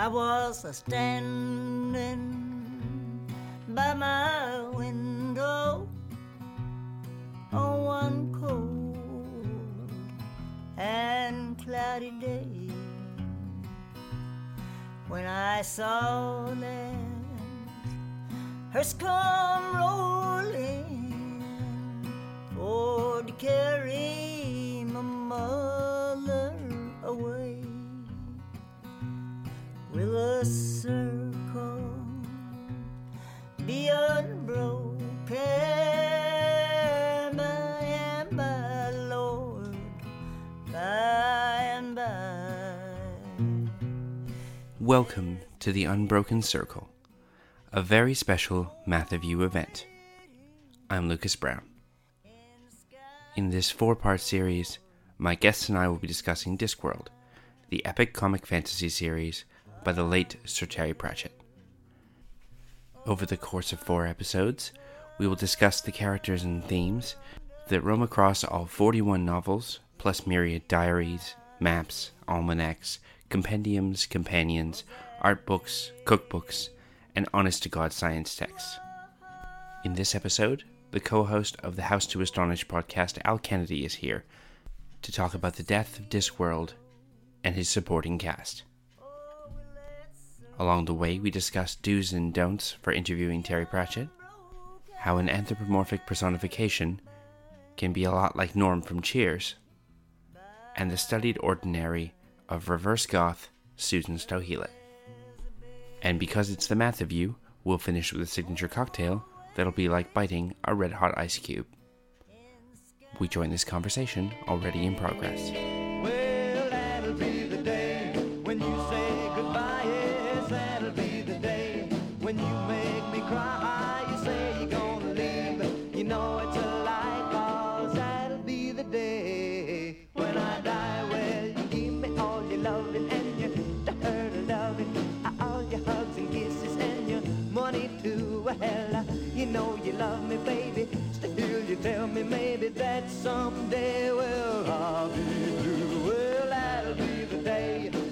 I was a standing by my window on one cold and cloudy day. When I saw land hearse come rolling for to carry circle be unbroken by and by, Lord, by and by. Welcome to the Unbroken Circle, a very special Math of You event. I'm Lucas Brown. In this four part series, my guests and I will be discussing Discworld, the epic comic fantasy series by the late Sir Terry Pratchett. Over the course of four episodes, we will discuss the characters and themes that roam across all 41 novels, plus myriad diaries, maps, almanacs, compendiums, companions, art books, cookbooks, and honest to God science texts. In this episode, the co host of the House to Astonish podcast, Al Kennedy, is here to talk about the death of Discworld and his supporting cast. Along the way, we discuss do's and don'ts for interviewing Terry Pratchett, how an anthropomorphic personification can be a lot like Norm from Cheers, and the studied ordinary of reverse goth Susan Sto Helit. And because it's the math of you, we'll finish with a signature cocktail that'll be like biting a red hot ice cube. We join this conversation already in progress. Well,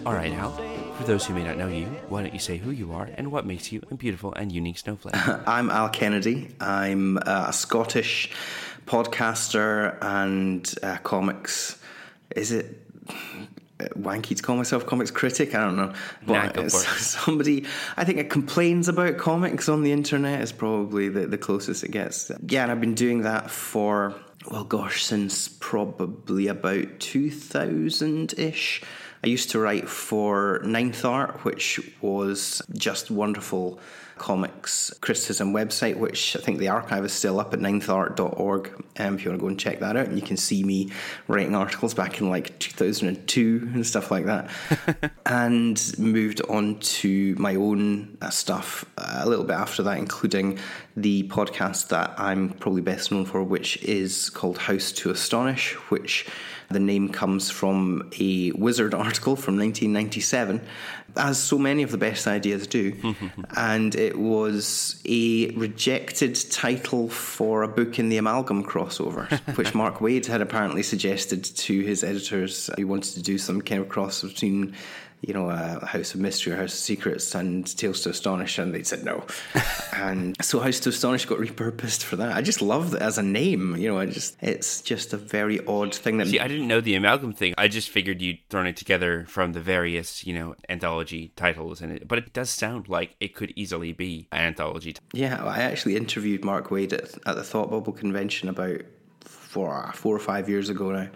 All right, Al. For those who may not know you, why don't you say who you are and what makes you a beautiful and unique snowflake? I'm Al Kennedy. I'm uh, a Scottish podcaster and uh, comics. Is it wanky to call myself comics critic? I don't know. Nah, go it's for it. somebody I think it complains about comics on the internet is probably the, the closest it gets. Yeah, and I've been doing that for well, gosh, since probably about 2000 ish. I used to write for Ninth Art, which was just wonderful comics criticism website, which I think the archive is still up at ninthart.org. Um, if you want to go and check that out, and you can see me writing articles back in like 2002 and stuff like that. and moved on to my own uh, stuff uh, a little bit after that, including the podcast that I'm probably best known for, which is called House to Astonish, which the name comes from a Wizard article from 1997, as so many of the best ideas do. and it was a rejected title for a book in the Amalgam crossover, which Mark Waid had apparently suggested to his editors. He wanted to do some kind of cross between. You know, a House of Mystery or House of Secrets and Tales to Astonish, and they said no. and so House to Astonish got repurposed for that. I just love it as a name. You know, I just it's just a very odd thing that See, I didn't know the amalgam thing. I just figured you'd thrown it together from the various, you know, anthology titles in it. But it does sound like it could easily be an anthology. t- Yeah, I actually interviewed Mark Waid at, at the Thought Bubble convention about four, four or five years ago now,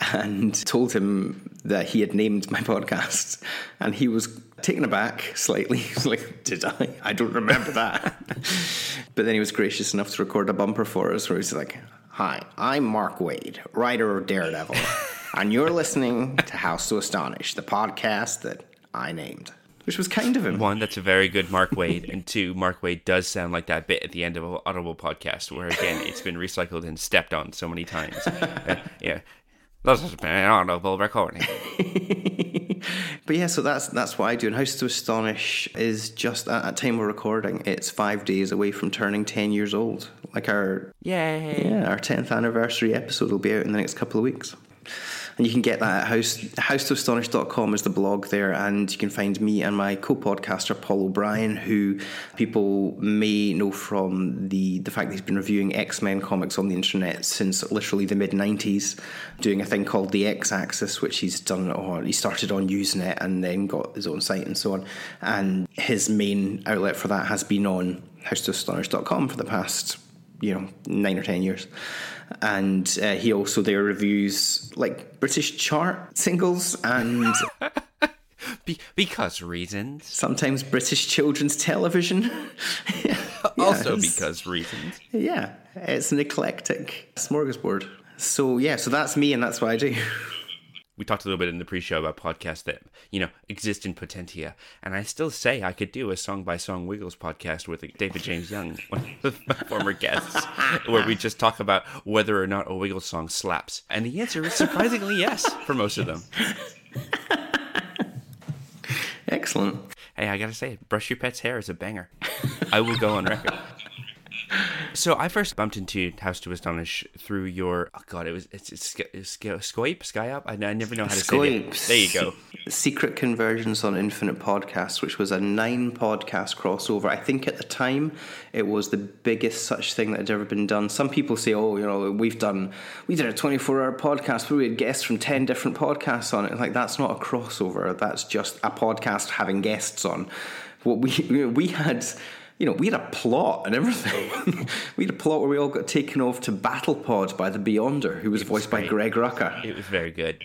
and told him that he had named my podcast, and he was taken aback slightly. He was like, "Did I? I don't remember that." but then he was gracious enough to record a bumper for us, where he's like, "Hi, I'm Mark Waid, writer of Daredevil, and you're listening to House to Astonish, the podcast that I named." Which was kind of him. One, that's a very good Mark Waid, and two, Mark Waid does sound like that bit at the end of an Audible podcast, where again it's been recycled and stepped on so many times. Uh, yeah, this has been an Audible recording. But yeah, so that's that's what I do. And House to Astonish is just at, at time of recording, it's five days away from turning ten years old. Like our Yay! yeah, our tenth anniversary episode will be out in the next couple of weeks. And you can get that at house, housetoastonish.com is the blog there. And you can find me and my co podcaster, Paul O'Brien, who people may know from the, the fact that he's been reviewing X Men comics on the internet since literally the mid 90s, doing a thing called the X Axis, which he's done, or he started on Usenet and then got his own site and so on. And his main outlet for that has been on housetoastonish.com for the past you know nine or ten years. And uh, he also there reviews like british chart singles and Be- because reasons. sometimes british children's television. Also because reasons. yeah it's an eclectic smorgasbord. So yeah so that's me and that's what i do We talked a little bit in the pre-show about podcasts that you know exist in potentia, and I still say I could do a song by song Wiggles podcast with David James Young, one of my former guests, where we just talk about whether or not a Wiggles song slaps, and the answer is surprisingly yes for most of them. excellent Hey, I gotta say, brush your pet's hair is a banger. I will go on record. So I first bumped into House to Astonish through your oh god it was it's, it's, Sky- it's Sky- Skype Skype I, I never know how to say it. Skype. There you go. Secret Conversions on Infinite Podcast, which was a nine podcast crossover. I think at the time it was the biggest such thing that had ever been done. Some people say, oh, you know, we've done, we did a 24 hour podcast where we had guests from 10 different podcasts on it. Like, that's not a crossover. That's just a podcast having guests on. What we, we had. You know, we had a plot and everything. we had a plot where we all got taken off to Battle Pod by the Beyonder, who was voiced by. Greg Rucka. It was very good.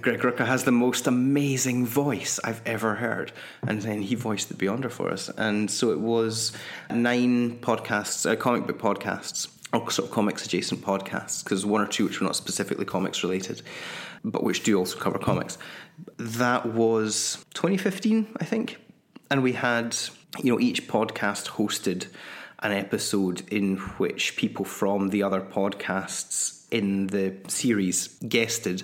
Greg Rucka has the most amazing voice I've ever heard. And then he voiced the Beyonder for us. And so it was nine podcasts, uh, comic book podcasts, or sort of comics adjacent podcasts, because one or two which were not specifically comics related, but which do also cover comics. That was 2015, I think. And we had, you know, each podcast hosted an episode in which people from the other podcasts in the series guested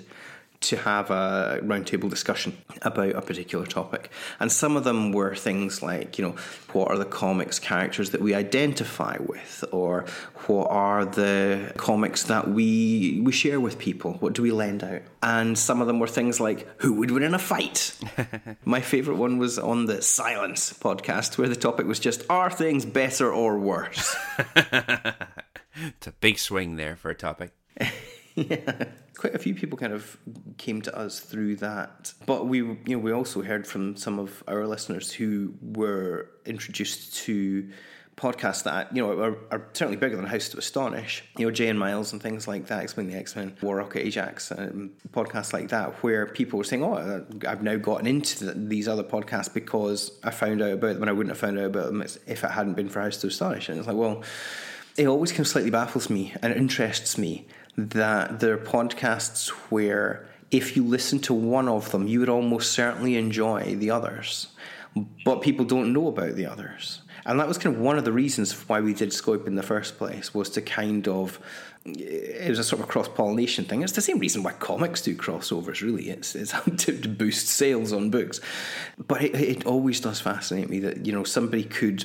to have a roundtable discussion about a particular topic. And some of them were things like, you know, what are the comics characters that we identify with? Or what are the comics that we we share with people? What do we lend out? And some of them were things like who would win in a fight? My favorite one was on the Silence podcast where the topic was just are things better or worse? It's a big swing there for a topic. yeah, quite a few people kind of came to us through that. But we, you know, we also heard from some of our listeners who were introduced to podcasts that you know are, are certainly bigger than House to Astonish. You know, Jay and Miles and things like that, Explain the X Men, War Rocket Ajax, um, podcasts like that, where people were saying, "Oh, I've now gotten into the, these other podcasts because I found out about them, and I wouldn't have found out about them if it hadn't been for House to Astonish." And it's like, well it always kind of slightly baffles me and interests me that there are podcasts where if you listen to one of them, you would almost certainly enjoy the others, but people don't know about the others. And that was kind of one of the reasons why we did Scope in the first place, was to kind of it was a sort of cross pollination thing. It's the same reason why comics do crossovers, really. It's, it's to boost sales on books. But it, it always does fascinate me that, you know, somebody could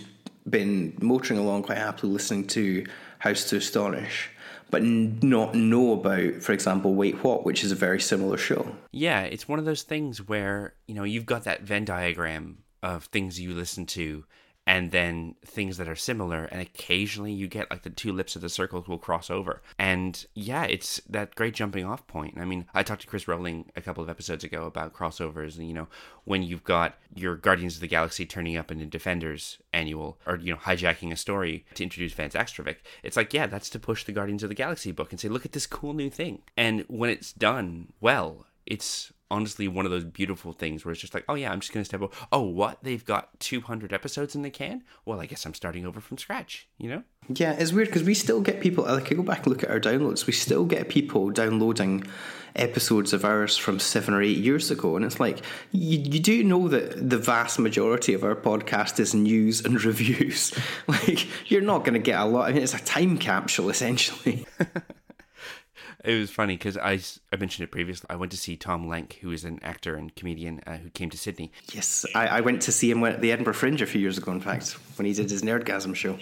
been motoring along quite happily listening to House to Astonish, but not know about, for example, Wait What, which is a very similar show. Yeah, it's one of those things where, you know, you've got that Venn diagram of things you listen to and then things that are similar and occasionally you get like the two lips of the circle will cross over. And yeah it's that great jumping off point. I mean i talked to chris rowling a couple of episodes ago about crossovers and you know when you've got your guardians of the galaxy turning up in a defenders annual or you know hijacking a story to introduce Vance Astrovik it's like yeah that's to push the guardians of the galaxy book and say look at this cool new thing. And when it's done well it's honestly one of those beautiful things where it's just like, oh yeah, I'm just gonna step over. Oh, what? They've got 200 episodes in the can? Well, I guess I'm starting over from scratch. You know? Yeah, it's weird because we still get people. Like, I go back and look at our downloads. We still get people downloading episodes of ours from seven or eight years ago, and it's like you, you do know that the vast majority of our podcast is news and reviews. like, you're not going to get a lot. I mean, it's a time capsule essentially. It was funny because I, I mentioned it previously. I went to see Tom Lenk, who is an actor and comedian uh, who came to Sydney. yes, I, I went to see him at the Edinburgh Fringe a few years ago. In fact, when he did his Nerdgasm show.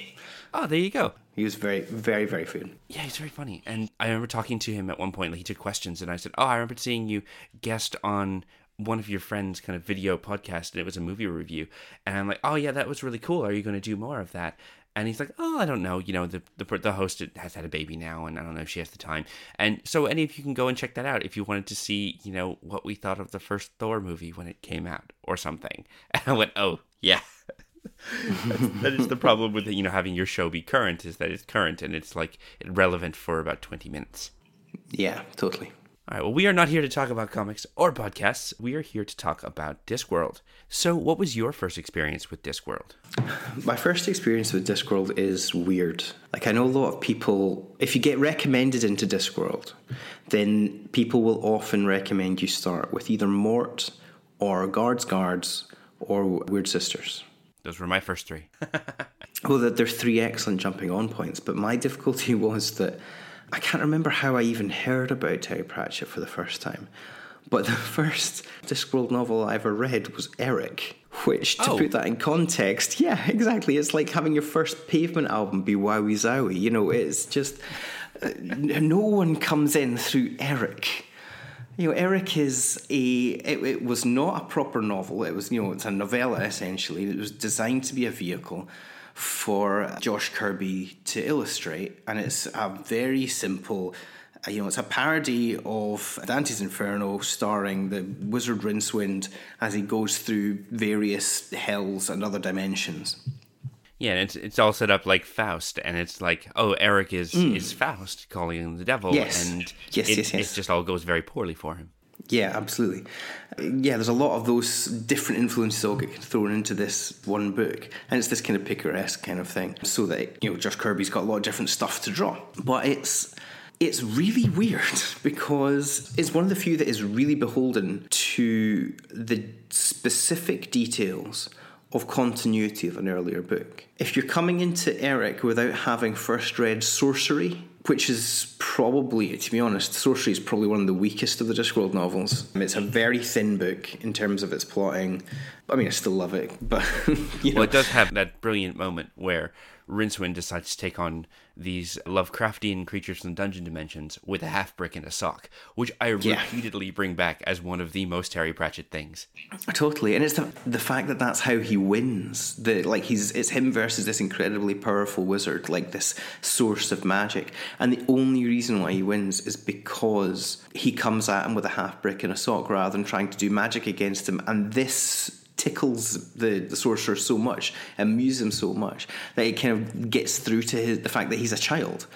Oh, there you go. He was very, very, very funny. Yeah, he's very funny. And I remember talking to him at one point, like he took questions, and I said, Oh, I remember seeing you guest on one of your friends' kind of video podcast, and it was a movie review. And I'm like, Oh, yeah, that was really cool. Are you going to do more of that? And he's like, "Oh, I don't know. You know, the the, the host has had a baby now, and I don't know if she has the time. And so, any of you can go and check that out if you wanted to see, you know, what we thought of the first Thor movie when it came out, or something." And I went, "Oh, yeah." that is the problem with you know having your show be current is that it's current and it's like relevant for about 20 minutes Yeah, totally. All right well we are not here to talk about comics or podcasts we are here to talk about discworld so what was your first experience with discworld My first experience with Discworld is weird. Like I know a lot of people if you get recommended into Discworld, then people will often recommend you start with either Mort or Guards Guards or Weird Sisters. those were my first three Well, are three excellent jumping on points, but my difficulty was that I can't remember how I even heard about Terry Pratchett for the first time. But the first Discworld novel I ever read was Eric, which, to Oh. put that in context, yeah, exactly. It's like having your first pavement album be Wowee Zowee. You know, it's just uh, no one comes in through Eric. You know, Eric is a. It, it was not a proper novel. It was, you know, it's a novella essentially. It was designed to be a vehicle for Josh Kirby to illustrate, and it's a very simple. uh, You know, it's a parody of Dante's Inferno, starring the wizard Rincewind as he goes through various hells and other dimensions. yeah and it's, it's all set up like faust and it's like oh eric is is faust calling him the devil Yes. and Yes, it, yes, yes. it just all goes very poorly for him Yeah, absolutely. Yeah, there's a lot of those different influences all get thrown into this one book, and it's this kind of picaresque kind of thing, so that you know Josh Kirby's got a lot of different stuff to draw. But it's it's really weird because it's one of the few that is really beholden to the specific details of continuity of an earlier book. If you're coming into Eric without having first read Sourcery, which is probably, to be honest, Sourcery is probably one of the weakest of the Discworld novels. It's a very thin book in terms of its plotting. I mean, I still love it, but you know, well it does have that brilliant moment where rincewind decides to take on these lovecraftian creatures from dungeon dimensions with a half brick and a sock which i Yeah. repeatedly bring back as one of the most terry pratchett things Totally, and it's the the fact that that's how he wins. The like he's it's him versus this incredibly powerful wizard, like this source of magic, and the only reason why he wins is because he comes at him with a half brick and a sock rather than trying to do magic against him, and this tickles the, the sorcerer so much amuses him so much that it kind of gets through to his, the fact that he's a child.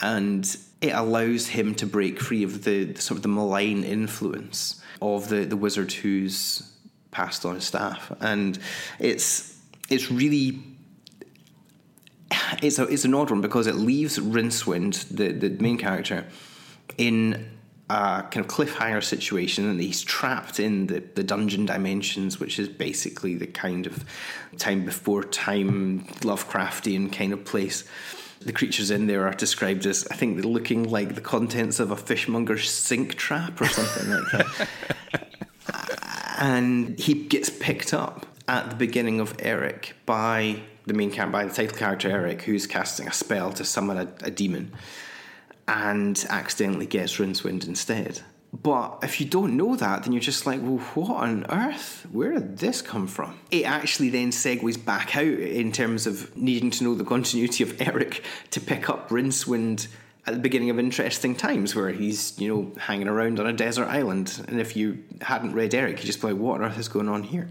And it allows him to break free of the, the sort of the malign influence of the, the wizard who's passed on his staff. And it's it's really it's a, it's an odd one because it leaves Rincewind, the, the main character, in a kind of cliffhanger situation and he's trapped in the, the dungeon dimensions, which is basically the kind of time before time Lovecraftian kind of place. The creatures in there are described as, I think, looking like the contents of a fishmonger's sink trap or something like that and he gets picked up at the beginning of Eric by the main character, by the title character Eric, who's casting a spell to summon a, a demon, and accidentally gets Rincewind instead. But if you don't know that, then you're just like, well, what on earth? Where did this come from? It actually then segues back out in terms of needing to know the continuity of Eric to pick up Rincewind at the beginning of interesting times where he's, you know, hanging around on a desert island. And if you hadn't read Eric, you just be like, what on earth is going on here?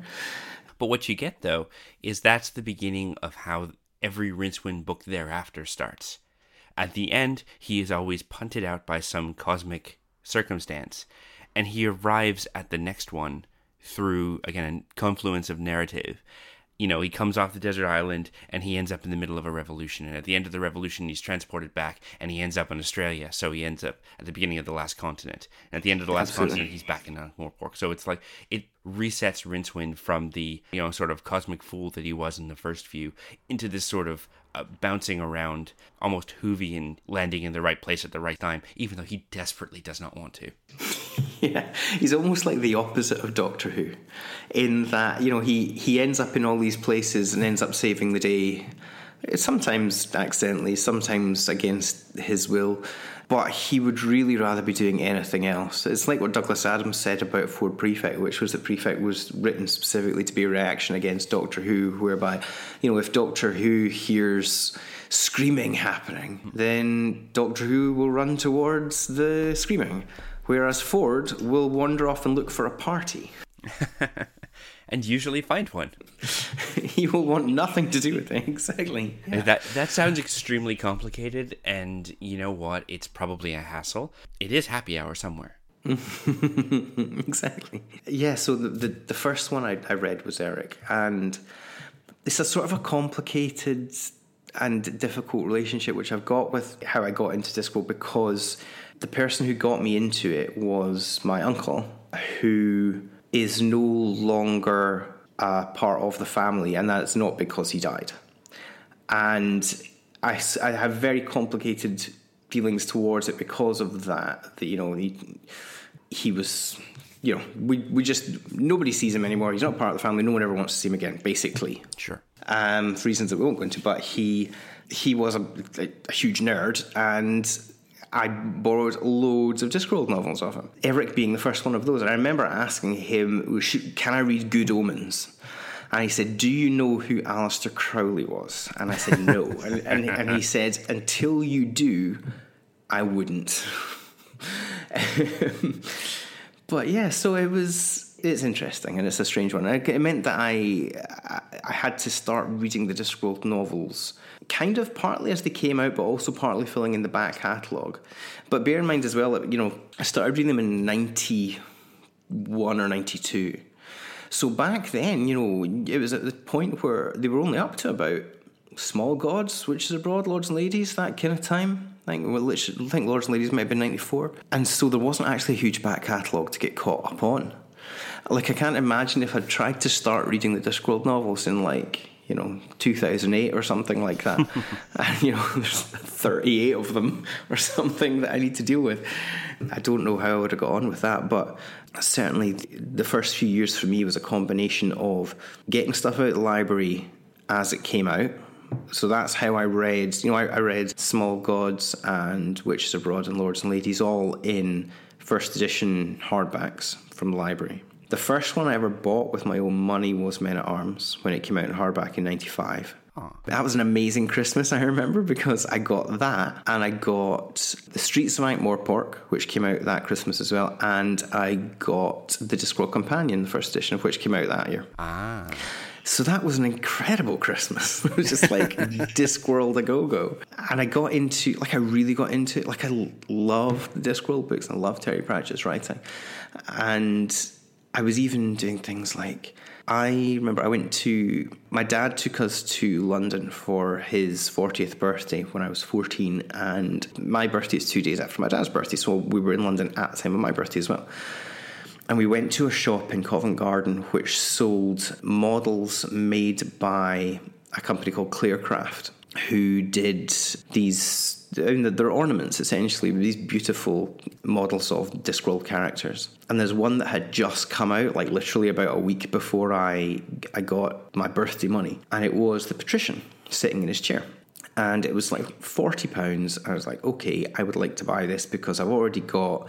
But what you get though is that's the beginning of how every Rincewind book thereafter starts. At the end, he is always punted out by some cosmic circumstance, and he arrives at the next one through again a confluence of narrative. You know, he comes off the desert island and he ends up in the middle of a revolution. And at the end of the revolution, he's transported back and he ends up in Australia. So he ends up at the beginning of the last continent. And at the end of the last Absolutely. continent, he's back in Ankh-Morpork. So it's like it resets Rincewind from the you know sort of cosmic fool that he was in the first few into this sort of uh, bouncing around, almost Hoovian, landing in the right place at the right time, even though he desperately does not want to. Yeah, he's almost like the opposite of Doctor Who, in that you know he he ends up in all these places and ends up saving the day, Sometimes accidentally, sometimes against his will, but he would really rather be doing anything else. It's like what Douglas Adams said about Ford Prefect, which was that Prefect was written specifically to be a reaction against Doctor Who, whereby, you know, if Doctor Who hears screaming happening, hmm. then Doctor Who will run towards the screaming, whereas Ford will wander off and look for a party. and usually find one. you will want nothing to do with it. Exactly. Yeah. That that sounds extremely complicated, and you know what? It's probably a hassle. It is happy hour somewhere. exactly. Yeah. So the, the the first one I, I read was Eric, and it's a sort of a complicated and difficult relationship which I've got with how I got into disco because the person who got me into it was my uncle, who is no longer a part of the family, and that's not because he died. And I, I have very complicated feelings towards it because of that. That you know he he was. You know, we, we just nobody sees him anymore. He's not part of the family. No one ever wants to see him again. Basically, Sure. um, for reasons that we won't go into. But he he was a, a huge nerd, and I borrowed loads of Discworld novels of him. Eric being the first one of those. And I remember asking him, "Can I read Good Omens?" And he said, "Do you know who Aleister Crowley was?" And I said, "No." and, and, and he said, "Until you do, I wouldn't." but yeah, so it was. It's interesting and it's a strange one. It meant that I I had to start reading the Discworld novels, kind of partly as they came out, but also partly filling in the back catalogue. But bear in mind as well that you know I started reading them in ninety one or ninety two. So back then, you know, it was at the point where they were only up to about Small Gods, Witches Abroad, Lords and Ladies, that kind of time. I think, well, I think Lords and Ladies might have been 94. And so there wasn't actually a huge back catalogue to get caught up on. Like, I can't imagine if I'd tried to start reading the Discworld novels in, like, you know, 2008 or something like that. and, you know, there's 38 of them or something that I need to deal with. I don't know how I would have got on with that, but certainly the first few years for me was a combination of getting stuff out of the library as it came out. So that's how I read, you know, I, I read Small Gods and Witches Abroad and Lords and Ladies all in first edition hardbacks from the library. The first one I ever bought with my own money was Men at Arms when it came out in hardback in 95. That was an amazing Christmas, I remember, because I got that and I got The Streets of Ankh-Morpork, which came out that Christmas as well, and I got The Discworld Companion, the first edition of which came out that year. Ah. So that was an incredible Christmas. It was just like Discworld a go go. And I got into, like, I really got into it. Like, I love the Discworld books and I love Terry Pratchett's writing. And I was even doing things like, I remember I went to, my dad took us to London for his 40th birthday when I was 14. And my birthday is two days after my dad's birthday. So we were in London at the time of my birthday as well. And we went to a shop in Covent Garden which sold models made by a company called Clarecraft, who did these. I mean, they're ornaments essentially, these beautiful models of Discworld characters. And there's one that had just come out, like literally about a week before I I got my birthday money, and it was the patrician sitting in his chair and it was like forty pounds. I was like, okay, I would like to buy this because I've already got,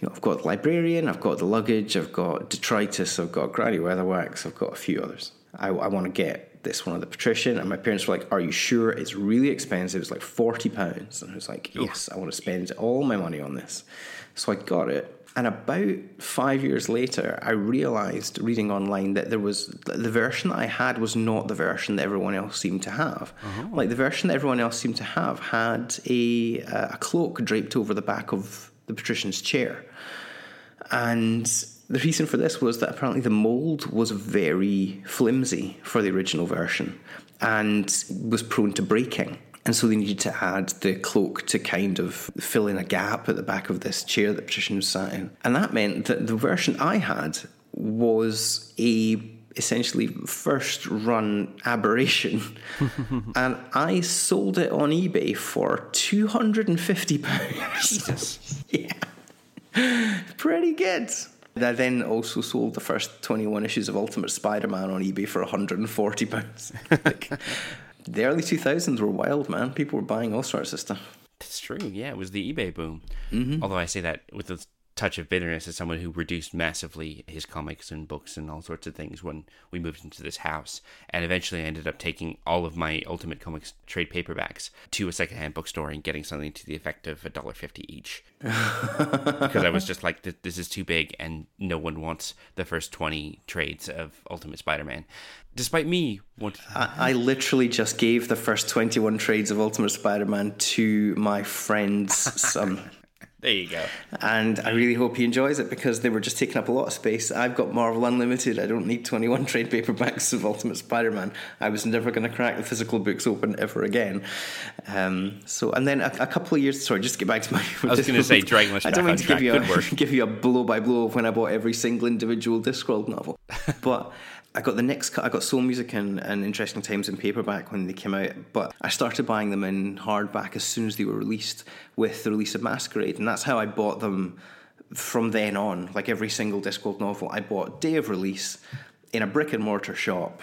you know, I've got the librarian, I've got the luggage, I've got detritus, I've got Granny Weatherwax, I've got a few others. I, I want to get this one of the patrician, and my parents were like, "Are you sure? It's really expensive. It's like forty pounds." And I was like, "Yes, I want to spend all my money on this." So I got it. And about five years later, I realized reading online that there was the version that I had was not the version that everyone else seemed to have. Oh. Like the version that everyone else seemed to have had a a cloak draped over the back of the patrician's chair, and the reason for this was that apparently the mold was very flimsy for the original version and was prone to breaking. And so they needed to add the cloak to kind of fill in a gap at the back of this chair that Patrician was sat in. And that meant that the version I had was a essentially first run aberration. and I sold it on eBay for £250. Jesus. yeah. Pretty good. I then also sold the first 21 issues of Ultimate Spider Man on eBay for £140. like, the early 2000s were wild, man. People were buying all sorts of stuff. That's true. Yeah, it was the eBay boom. Mm-hmm. Although I say that with a touch of bitterness as someone who reduced massively his comics and books and all sorts of things when we moved into this house. And eventually I ended up taking all of my Ultimate Comics trade paperbacks to a secondhand bookstore and getting something to the effect of $1.50 each. because I was just like, this is too big and no one wants the first 20 trades of Ultimate Spider Man. Despite me wanting. I, I literally just gave the first 21 trades of Ultimate Spider Man to my friend's son. There you go. And I really hope he enjoys it because they were just taking up a lot of space. I've got Marvel Unlimited. I don't need 21 trade paperbacks of Ultimate Spider Man. I was never going to crack the physical books open ever again. Um, so, and then a, a couple of years, sorry, just to get back to my. I was going to say, dragging us I don't on mean to give you, a, give you a blow by blow of when I bought every single individual Discworld novel. but I got the next cut. I got Soul Music and, and Interesting Times in paperback when they came out, but I started buying them in hardback as soon as they were released with the release of Masquerade, and that's how I bought them from then on. Like every single Discworld novel, I bought day of release in a brick and mortar shop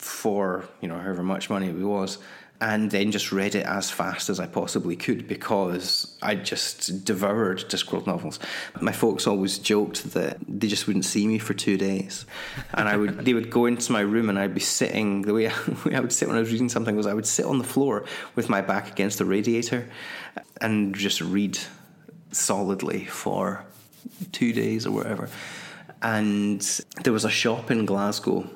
for you know however much money it was and then just read it as fast as I possibly could because I just devoured Discworld novels. My folks always joked that they just wouldn't see me for two days, and I would they would go into my room and I'd be sitting the way I, the way I would sit when I was reading something was I would sit on the floor with my back against the radiator and just read solidly for two days or whatever. And there was a shop in Glasgow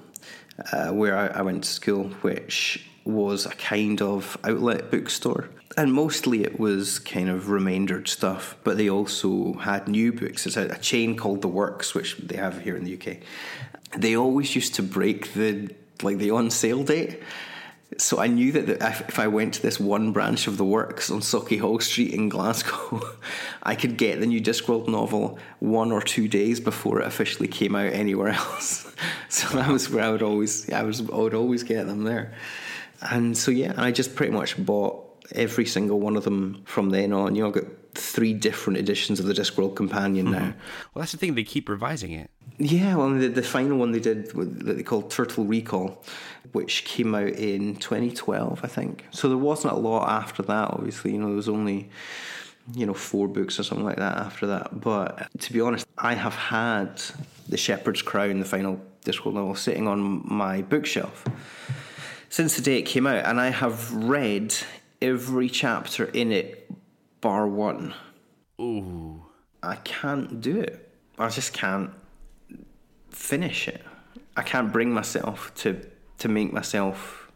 uh, where I, I went to school, which was a kind of outlet bookstore. And mostly it was kind of remaindered stuff, but they also had new books. It's a, a chain called The Works, which they have here in the UK. They always used to break the like the on sale date. So I knew that if I went to this one branch of the works on Sauchiehall Street in Glasgow, I could get the new Discworld novel one or two days before it officially came out anywhere else. So that was where I would always, I was, I would always get them there. And so yeah, I just pretty much bought every single one of them from then on. You know, I've got three different editions of the Discworld Companion mm-hmm. now. Well, that's the thing. They keep revising it. Yeah, well, the, the final one they did that they called Turtle Recall, which came out in 2012, I think. So there wasn't a lot after that. Obviously, you know, there was only you know four books or something like that after that. But to be honest, I have had the Shepherd's Crown, the final Discworld novel, sitting on my bookshelf since the day it came out, and I have read every chapter in it, bar one. Ooh. I can't do it. I just can't finish it. I can't bring myself to to make myself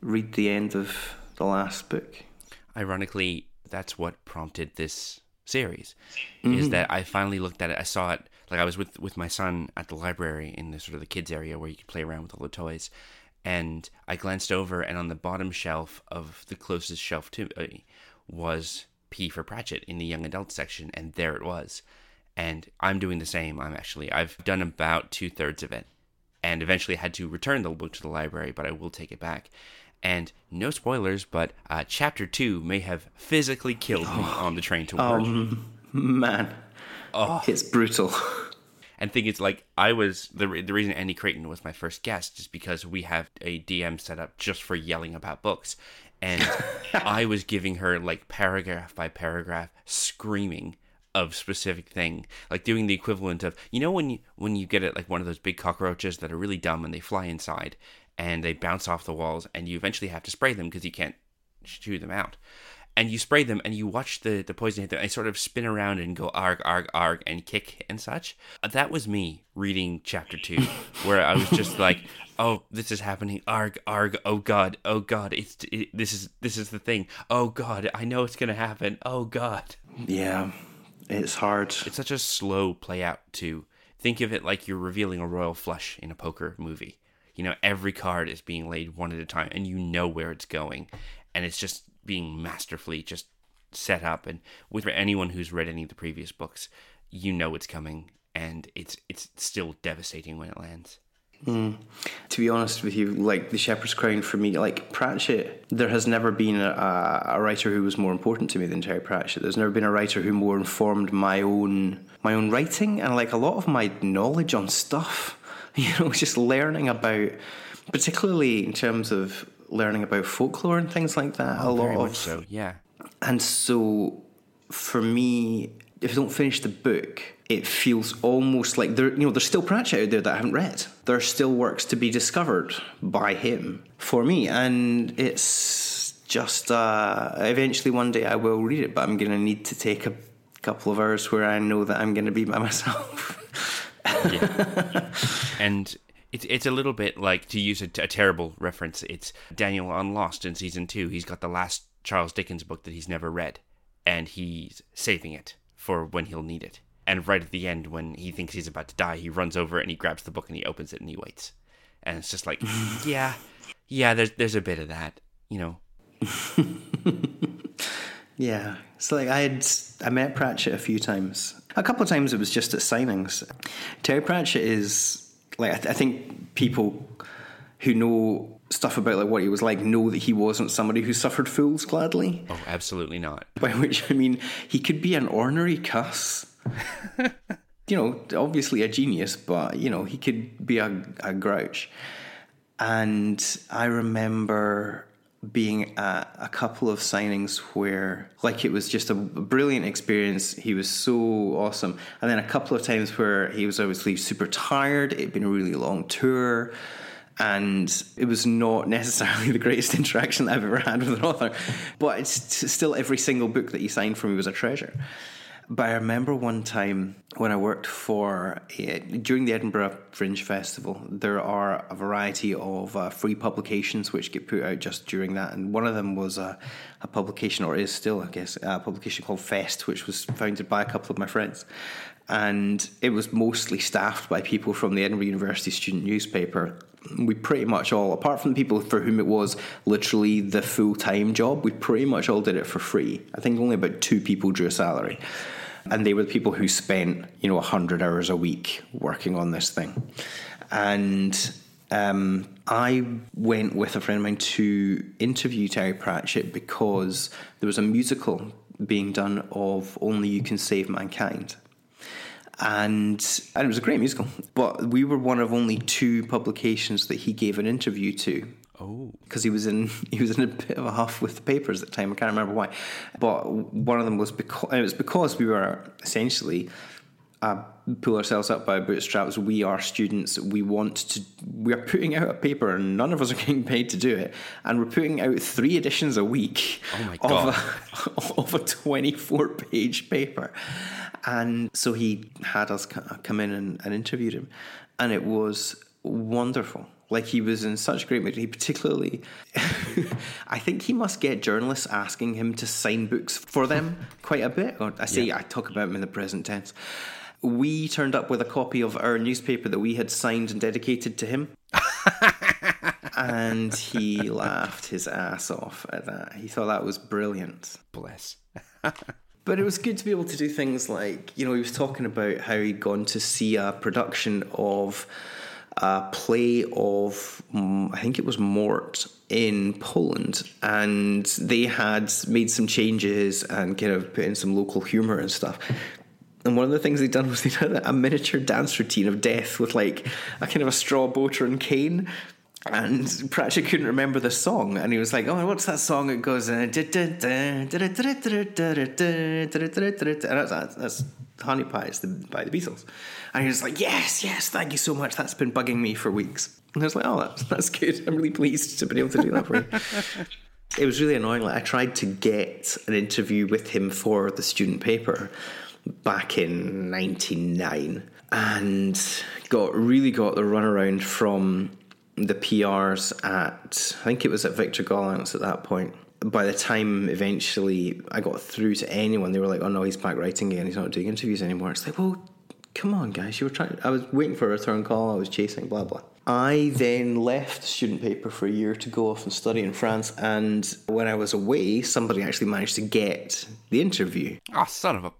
read the end of the last book. Ironically, that's what prompted this series. Is mm-hmm. that I finally looked at it. I saw it like I was with with my son at the library in the sort of the kids area where you could play around with all the toys, and I glanced over, and on the bottom shelf of the closest shelf to me was P for Pratchett in the young adult section, and there it was. And I'm doing the same. I'm actually I've done about two thirds of it, and eventually had to return the book to the library, but I will take it back. And no spoilers, but uh, chapter two may have physically killed me on the train to work. Man, it's brutal. And think it's like I was the re- the reason Andy Creighton was my first guest is because we have a DM set up just for yelling about books, and I was giving her like paragraph by paragraph screaming of specific thing, like doing the equivalent of you know when you when you get it like one of those big cockroaches that are really dumb and they fly inside and they bounce off the walls and you eventually have to spray them because you can't chew them out. And you spray them, and you watch the the poison hit them. And sort of spin around and go arg arg arg and kick and such. That was me reading chapter two, where I was just like, "Oh, this is happening! Arg arg! Oh God! Oh God! It's it, this is this is the thing! Oh God! I know it's gonna happen! Oh God!" Yeah, it's hard. It's such a slow play out too. Think of it like you're revealing a royal flush in a poker movie. You know, every card is being laid one at a time, and you know where it's going, and it's just being masterfully just set up. And with anyone who's read any of the previous books, you know it's coming, and it's it's still devastating when it lands. Mm. To be honest with you, like the Shepherd's Crown for me, like Pratchett, there has never been a, a writer who was more important to me than Terry Pratchett. There's never been a writer who more informed my own my own writing and like a lot of my knowledge on stuff. You know, just learning about, particularly in terms of learning about folklore and things like that. a lot Oh, of so. Yeah. and so, for me, if I don't finish the book, it feels almost like there, you know, there's still Pratchett out there that I haven't read. There are still works to be discovered by him for me, and it's just uh, eventually one day I will read it, but I'm going to need to take a couple of hours where I know that I'm going to be by myself. and it's it's a little bit like to use a, a terrible reference. It's Daniel on Lost in season two. He's got the last Charles Dickens book that he's never read, and he's saving it for when he'll need it. And right at the end, when he thinks he's about to die, he runs over and he grabs the book and he opens it and he waits. And it's just like, yeah, yeah. There's there's a bit of that, you know. Yeah, so like I had I met Pratchett a few times. A couple of times it was just at signings. Terry Pratchett is like I, th- I think people who know stuff about like what he was like know that he wasn't somebody who suffered fools gladly. Oh, absolutely not. By which I mean he could be an ornery cuss. you know, obviously a genius, but you know he could be a, a grouch. And I remember being at a couple of signings where, like, it was just a brilliant experience. He was so awesome. And then a couple of times where he was obviously super tired. It'd been a really long tour. And it was not necessarily the greatest interaction I've ever had with an author. But it's still every single book that he signed for me was a treasure. But I remember one time when I worked for uh, during the Edinburgh Fringe Festival, there are a variety of uh, free publications which get put out just during that, and one of them was a, a publication, or is still, I guess, a publication called Fest, which was founded by a couple of my friends, and it was mostly staffed by people from the Edinburgh University student newspaper. We pretty much all, apart from the people for whom it was literally the full time job, we pretty much all did it for free. I think only about two people drew a salary and they were the people who spent you know 100 hours a week working on this thing and um, I went with a friend of mine to interview Terry Pratchett because there was a musical being done of Only You Can Save Mankind. And, and it was a great musical, but we were one of only two publications that he gave an interview to Oh, because he was in he was in a bit of a huff with the papers at the time. I can't remember why, but one of them was because it was because we were essentially uh, pull ourselves up by bootstraps. We are students. We want to. We are putting out a paper, and none of us are getting paid to do it. And we're putting out three editions a week Oh of a, of a twenty-four page paper. And so he had us come in and, and interviewed him, and it was wonderful. Like he was in such great mood. He particularly, I think he must get journalists asking him to sign books for them quite a bit. Or I say I talk about him in the present tense. We turned up with a copy of our newspaper that we had signed and dedicated to him. and he laughed his ass off at that. He thought that was brilliant. bless. But it was good to be able to do things like, you know, he was talking about how he'd gone to see a production of a play of, mm, I think it was Mort in Poland, and they had made some changes and kind of put in some local humour and stuff. And one of the things they'd done was they'd had a miniature dance routine of death with like a kind of a straw boater and cane. And Pratchett couldn't remember the song, and he was like, "Oh, what's that song? It goes, uh, that's, Honey Pie by the Beatles." And he was like, "Yes, yes, thank you so much. That's been bugging me for weeks." And I was like, "Oh, that's, that's good. I'm really pleased to be able to do that for you." it was really annoying. Like I tried to get an interview with him for the student paper back in '99, and got really got the runaround from the PRs at I think it was at Victor Gollancz at that point. By the time eventually I got through to anyone, they were like, "Oh no, he's back writing again. He's not doing interviews anymore." It's like, well, come on, guys, you were trying. I was waiting for a return call. I was chasing, blah blah. I then left student paper for a year to go off and study in France. And when I was away, somebody actually managed to get the interview. Oh, son of a.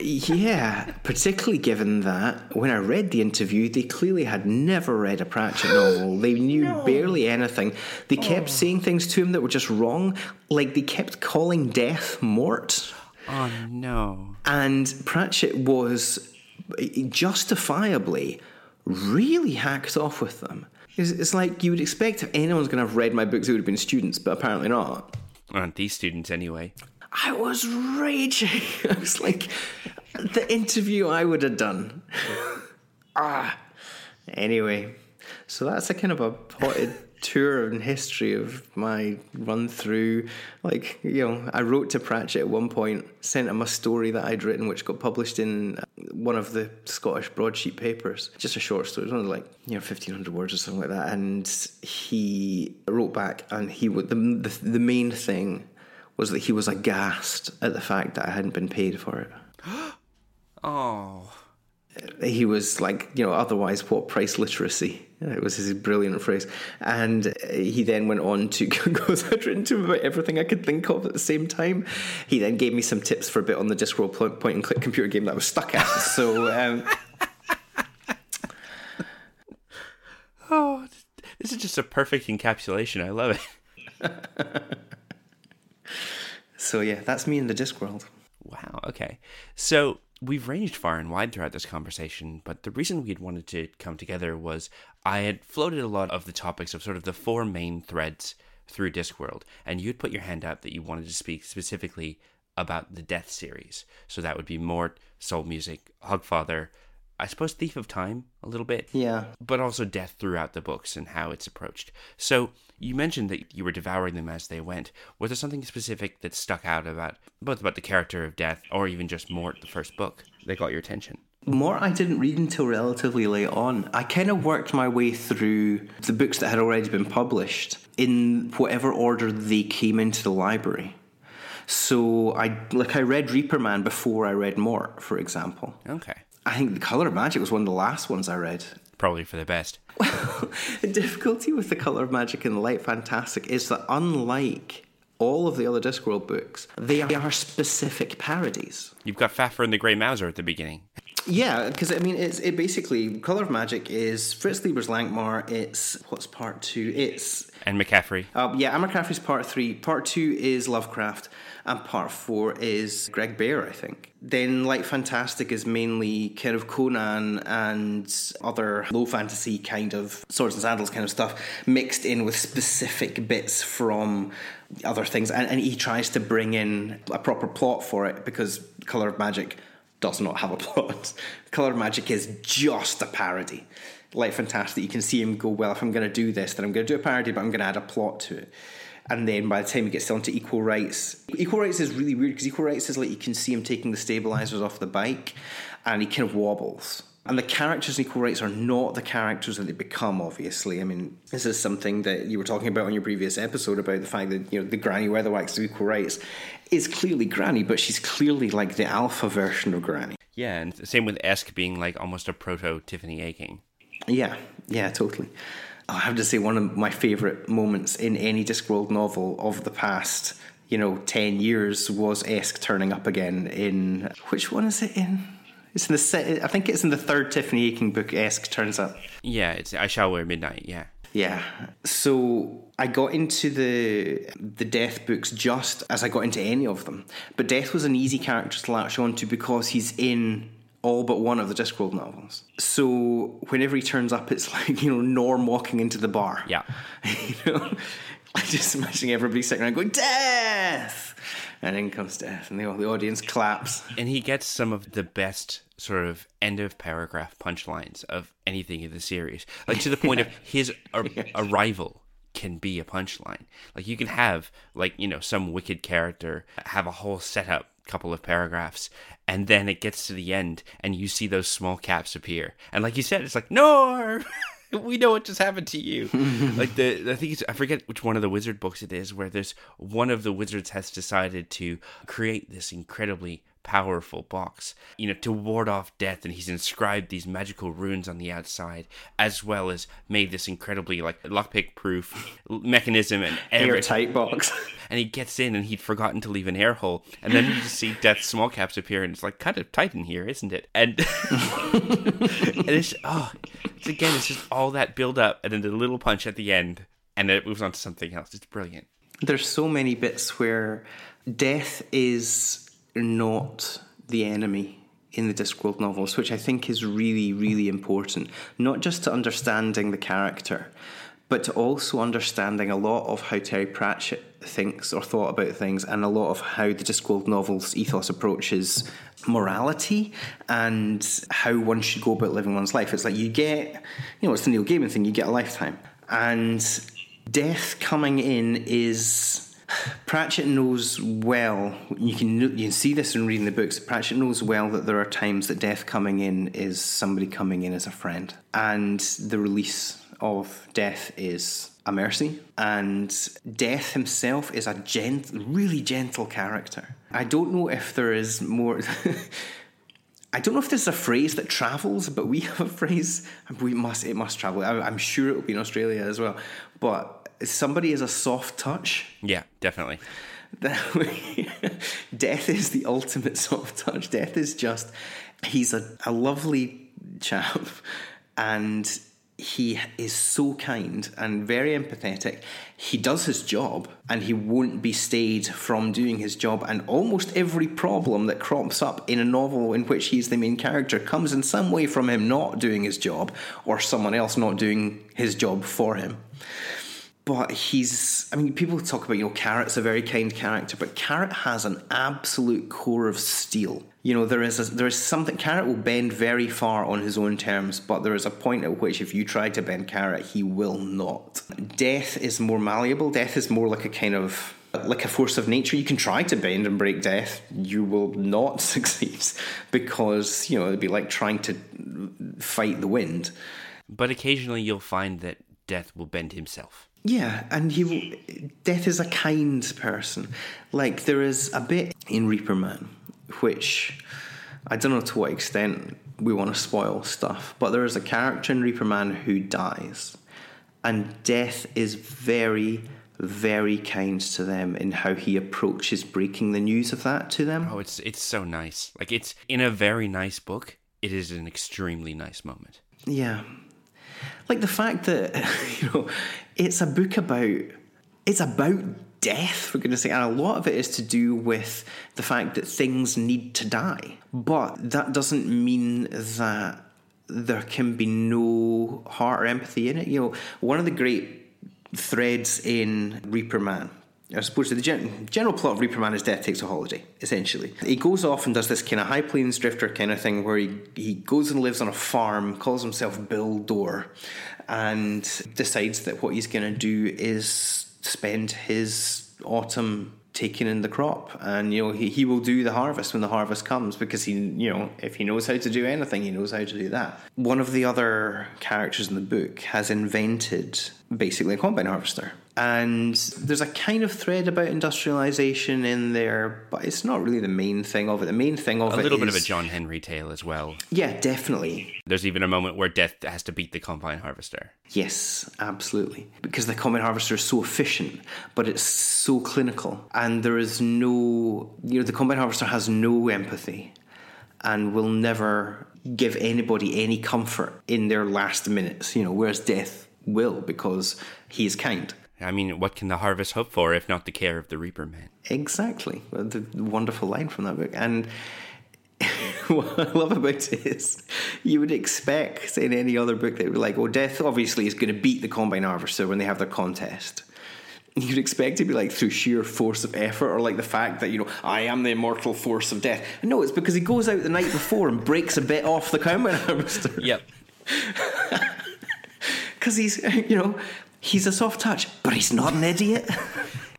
Yeah, particularly given that when I read the interview, they clearly had never read a Pratchett novel. They knew barely anything. They kept oh. saying things to him that were just wrong. Like they kept calling death Mort. Oh no. And Pratchett was eh, justifiably really hacked off with them. It's, it's like you would expect if anyone's going to have read my books, it would have been students, but apparently not. Aren't these students anyway? I was raging. I was like, the interview I would have done. ah. Anyway, so that's a kind of a potted tour and history of my run through. Like, you know, I wrote to Pratchett at one point, sent him a story that I'd written, which got published in uh, one of the Scottish broadsheet papers. Just a short story, it was only like, you know, 1500 words or something like that. And he wrote back, and he would, the, the, the main thing was that he was aghast at the fact that I hadn't been paid for it. Oh. He was like, you know, otherwise, what price literacy? It was his brilliant phrase. And he then went on to go, I'd written to him about everything I could think of at the same time. He then gave me some tips for a bit on the Discworld point, and click computer game that I was stuck at. So, um, Oh, this is just a perfect encapsulation. I love it. So yeah, that's me in the Discworld. Wow. Okay. So we've ranged far and wide throughout this conversation, but the reason we had wanted to come together was I had floated a lot of the topics of sort of the four main threads through Discworld, and you'd put your hand out that you wanted to speak specifically about the Death series. So that would be Mort, Soul Music, Hogfather, I suppose Thief of Time a little bit. Yeah. But also death throughout the books and how it's approached. So you mentioned that you were devouring them as they went. Was there something specific that stuck out about both about the character of death or even just Mort, the first book, that got your attention? Mort I didn't read until relatively late on. I kind of worked my way through the books that had already been published in whatever order they came into the library. So I like I read Reaper Man before I read Mort, for example. Okay. I think The Color of Magic was one of the last ones I read. Probably for the best. Well, the difficulty with The Color of Magic and The Light Fantastic is that unlike all of the other Discworld books, they are specific parodies. You've got Fafhrd and the Grey Mouser at the beginning. Yeah, because I mean, it's it basically Color of Magic is Fritz Leiber's Lankhmar. It's what's part two? It's Anne McCaffrey. uh, yeah, Anne McCaffrey's part three. Part two is Lovecraft, and part four is Greg Bear, I think. Then Light Fantastic is mainly kind of Conan and other low fantasy kind of swords and sandals kind of stuff mixed in with specific bits from other things, and, and he tries to bring in a proper plot for it because Color of Magic does not have a plot. Color Magic is just a parody. Like Fantastic, you can see him go, well, if I'm going to do this, then I'm going to do a parody, but I'm going to add a plot to it. And then by the time he gets down to Equal Rites, Equal Rites is really weird because Equal Rites is like you can see him taking the stabilizers off the bike and he kind of wobbles. And the characters in Equal Rites are not the characters that they become, obviously. I mean, this is something that you were talking about on your previous episode about the fact that, you know, the Granny Weatherwax of Equal Rites is clearly Granny, but she's clearly like the alpha version of Granny. Yeah, and same with Esk being like almost a proto Tiffany Aching. Yeah, yeah, totally. I have to say, one of my favourite moments in any Discworld novel of the past, you know, 10 years was Esk turning up again in. Which one is it in? It's in the I think it's in the third Tiffany Aching book. Esk turns up. Yeah, it's I Shall Wear Midnight, yeah. Yeah. So I got into the the Death books just as I got into any of them. But Death was an easy character to latch onto because he's in all but one of the Discworld novels. So whenever he turns up, it's like you know Norm walking into the bar. Yeah. you know, I just imagine everybody sitting around going Death, and in comes Death, and the, the audience claps. And he gets some of the best sort of end of paragraph punchlines of anything in the series. Like to the point of his ar- arrival can be a punchline. Like you can have like, you know, some wicked character have a whole setup couple of paragraphs and then it gets to the end and you see those small caps appear. And like you said, it's like, Norm we know what just happened to you. like the, I think it's, I forget which one of the wizard books it is, where there's one of the wizards has decided to create this incredibly powerful box, you know, to ward off death, and he's inscribed these magical runes on the outside, as well as made this incredibly like lockpick proof mechanism and. Airtight box. And he gets in, and he'd forgotten to leave an air hole, and then you just see Death's small caps appear, and it's like kind of tight in here, isn't it? And and it's oh, it's again, it's just all that build up, and then the little punch at the end, and then it moves on to something else. It's brilliant. There's so many bits where death is not the enemy. in the Discworld novels, which I think is really, really important, not just to understanding the character, but to also understanding a lot of how Terry Pratchett thinks or thought about things, and a lot of how the Discworld novels ethos approaches morality and how one should go about living one's life. It's like you get, you know, it's the Neil Gaiman thing, you get a lifetime. And death coming in is. Pratchett knows well. You can you can see this in reading the books. Pratchett knows well that there are times that death coming in is somebody coming in as a friend, and the release of death is a mercy, and death himself is a gent, really gentle character. I don't know if there is more. I don't know if there's a phrase that travels, but we have a phrase. We must. It must travel. I- I'm sure it will be in Australia as well. But somebody is a soft touch. Yeah, definitely. Death is the ultimate soft touch. Death is just. He's a, a lovely chap, and he is so kind and very empathetic. He does his job and he won't be stayed from doing his job. And almost every problem that crops up in a novel in which he's the main character comes in some way from him not doing his job or someone else not doing his job for him. But he's, I mean, people talk about, you know, Carrot's a very kind character, but Carrot has an absolute core of steel. You know, there is a, there is something, Carrot will bend very far on his own terms, but there is a point at which if you try to bend Carrot, he will not. Death is more malleable. Death is more like a kind of, like a force of nature. You can try to bend and break death, you will not succeed because, you know, it'd be like trying to fight the wind. But occasionally you'll find that death will bend himself. Yeah, and he Death is a kind person. Like there is a bit in Reaper Man, which I don't know to what extent we want to spoil stuff, but there is a character in Reaper Man who dies, and Death is very, very kind to them in how he approaches breaking the news of that to them. Oh, it's it's so nice. Like it's in a very nice book. It is an extremely nice moment. Yeah. Like the fact that, you know, it's a book about it's about death, for goodness sake, and a lot of it is to do with the fact that things need to die. But that doesn't mean that there can be no heart or empathy in it. You know, one of the great threads in Reaper Man. I suppose the gen- general plot of Reaper Death Takes a Holiday, essentially. He goes off and does this kind of high plains drifter kind of thing where he, he goes and lives on a farm, calls himself Bill Door, and decides that what he's going to do is spend his autumn taking in the crop. And you know he, he will do the harvest when the harvest comes because he you know if he knows how to do anything he knows how to do that. One of the other characters in the book has invented basically a combine harvester and there's a kind of thread about industrialization in there but it's not really the main thing of it the main thing of A it a little bit of a John Henry tale as well. yeah definitely There's even a moment where death has to beat the combine harvester. Yes, absolutely. Because the combine harvester is so efficient, but it's so clinical. And there is no, you know, the combine harvester has no empathy and will never give anybody any comfort in their last minutes, you know, whereas death will because he is kind. I mean, what can the harvest hope for if not the care of the Reaper Man? Exactly. Well, The wonderful line from that book. And what I love about it is you would expect in any other book that would be like, oh, Death obviously is going to beat the Combine Harvester when they have their contest. You'd expect it to be like through sheer force of effort or like the fact that, you know, I am the immortal force of death. No, it's because he goes out the night before and breaks a bit off the Combine Harvester. Yep. Because he's, you know, he's a soft touch, but he's not an idiot.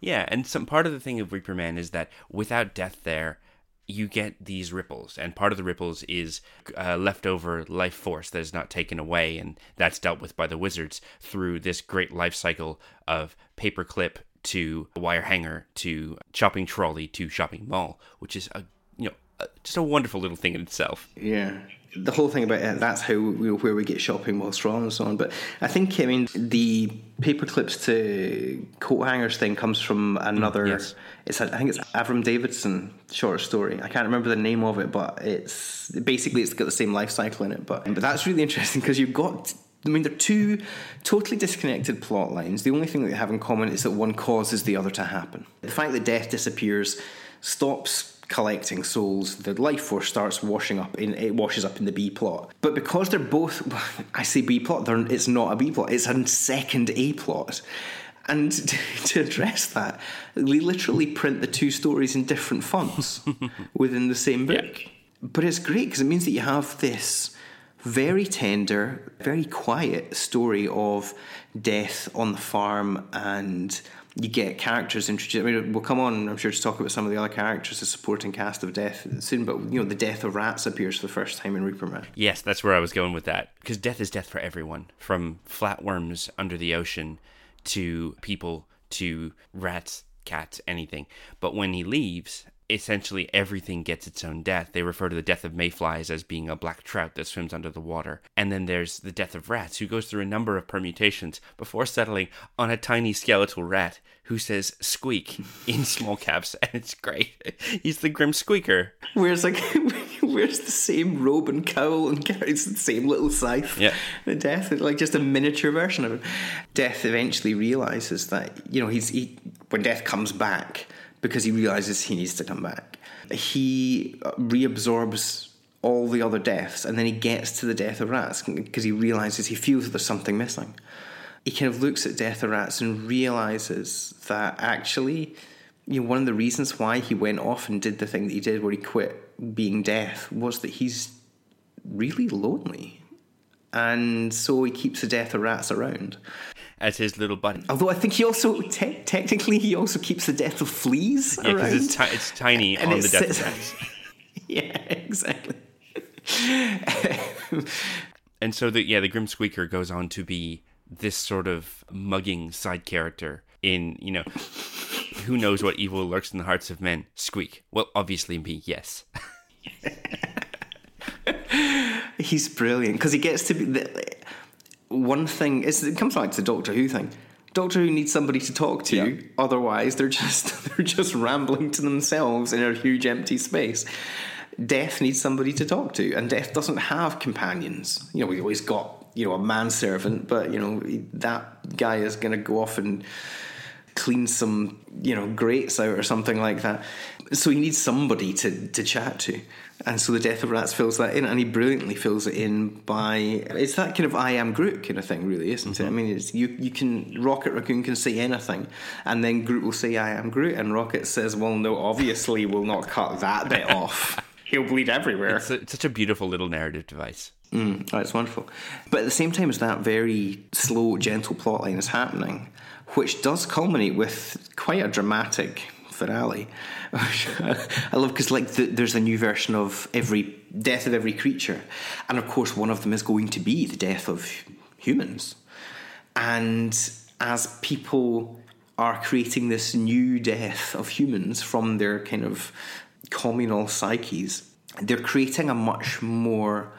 Yeah, and some part of the thing of Reaper Man is that without death there, you get these ripples, and part of the ripples is uh, leftover life force that is not taken away, and that's dealt with by the wizards through this great life cycle of paperclip to wire hanger to shopping trolley to shopping mall, which is a you know just a wonderful little thing in itself. Yeah. The whole thing about it, that's how we, where we get shopping malls from and so on. But I think, I mean, the paper clips to coat hangers thing comes from another. Mm, yes. It's a, I think it's Avram Davidson short story. I can't remember the name of it, but it's basically it's got the same life cycle in it. But but that's really interesting because you've got. I mean, they're two totally disconnected plot lines. The only thing that they have in common is that one causes the other to happen. The fact that death disappears stops collecting souls, the life force starts washing up in it washes up in the B plot. But because they're both, I say B plot, they're, it's not a B plot. It's a second A plot. And to, to address that, they literally print the two stories in different fonts within the same book. But it's great because it means that you have this very tender, very quiet story of death on the farm and you get characters introduced. I mean, we'll come on, I'm sure, to talk about some of the other characters, the supporting cast of Death soon. But you know, the death of rats appears for the first time in Reaper Man. Yes, that's where I was going with that. Because death is death for everyone, from flatworms under the ocean to people to rats, cats, anything. But when he leaves, essentially everything gets its own death. They refer to the death of mayflies as being a black trout that swims under the water. And then there's the death of rats, who goes through a number of permutations before settling on a tiny skeletal rat who says squeak in small caps. And it's great. He's the grim squeaker. Wears like wears the same robe and cowl and carries the same little scythe. Yeah. The death, is like just a miniature version of him. Death eventually realizes that you know he's he, when Death comes back because he realizes he needs to come back. He reabsorbs all the other deaths and then he gets to the death of rats because he realizes he feels there's something missing. He kind of looks at death of rats and realizes that actually, you know, one of the reasons why he went off and did the thing that he did where he quit being death was that he's really lonely. And so he keeps the death of rats around. As his little buddy. Although I think he also, te- technically, he also keeps the death of fleas Yeah, because it's, ti- it's tiny And on it the death of yeah, exactly. And so the yeah, the Grim Squeaker goes on to be this sort of mugging side character in, you know, who knows what evil lurks in the hearts of men. Squeak. Well, obviously me, yes. He's brilliant because he gets to be the one thing. Is it comes back to the Doctor Who thing. Doctor Who needs somebody to talk to. Yeah. Otherwise, they're just they're just rambling to themselves in a huge empty space. Death needs somebody to talk to, and Death doesn't have companions. You know, we always got you know a manservant, but you know that guy is going to go off and clean some you know grates out or something like that. So he needs somebody to to chat to, and so the Death of Rats fills that in, and he brilliantly fills it in by it's that kind of I am Groot kind of thing, really, isn't it? I mean, it's, you you can Rocket Raccoon can say anything, and then Groot will say I am Groot, and Rocket says, well, no, obviously we'll not cut that bit off. He'll bleed everywhere. It's, a, it's such a beautiful little narrative device. Mm, oh, it's wonderful. But at the same time as that very slow, gentle plotline is happening, which does culminate with quite a dramatic finale. I love because like the, there's a new version of every death of every creature, and of course one of them is going to be the death of humans. And as people are creating this new death of humans from their kind of communal psyches, they're creating a much more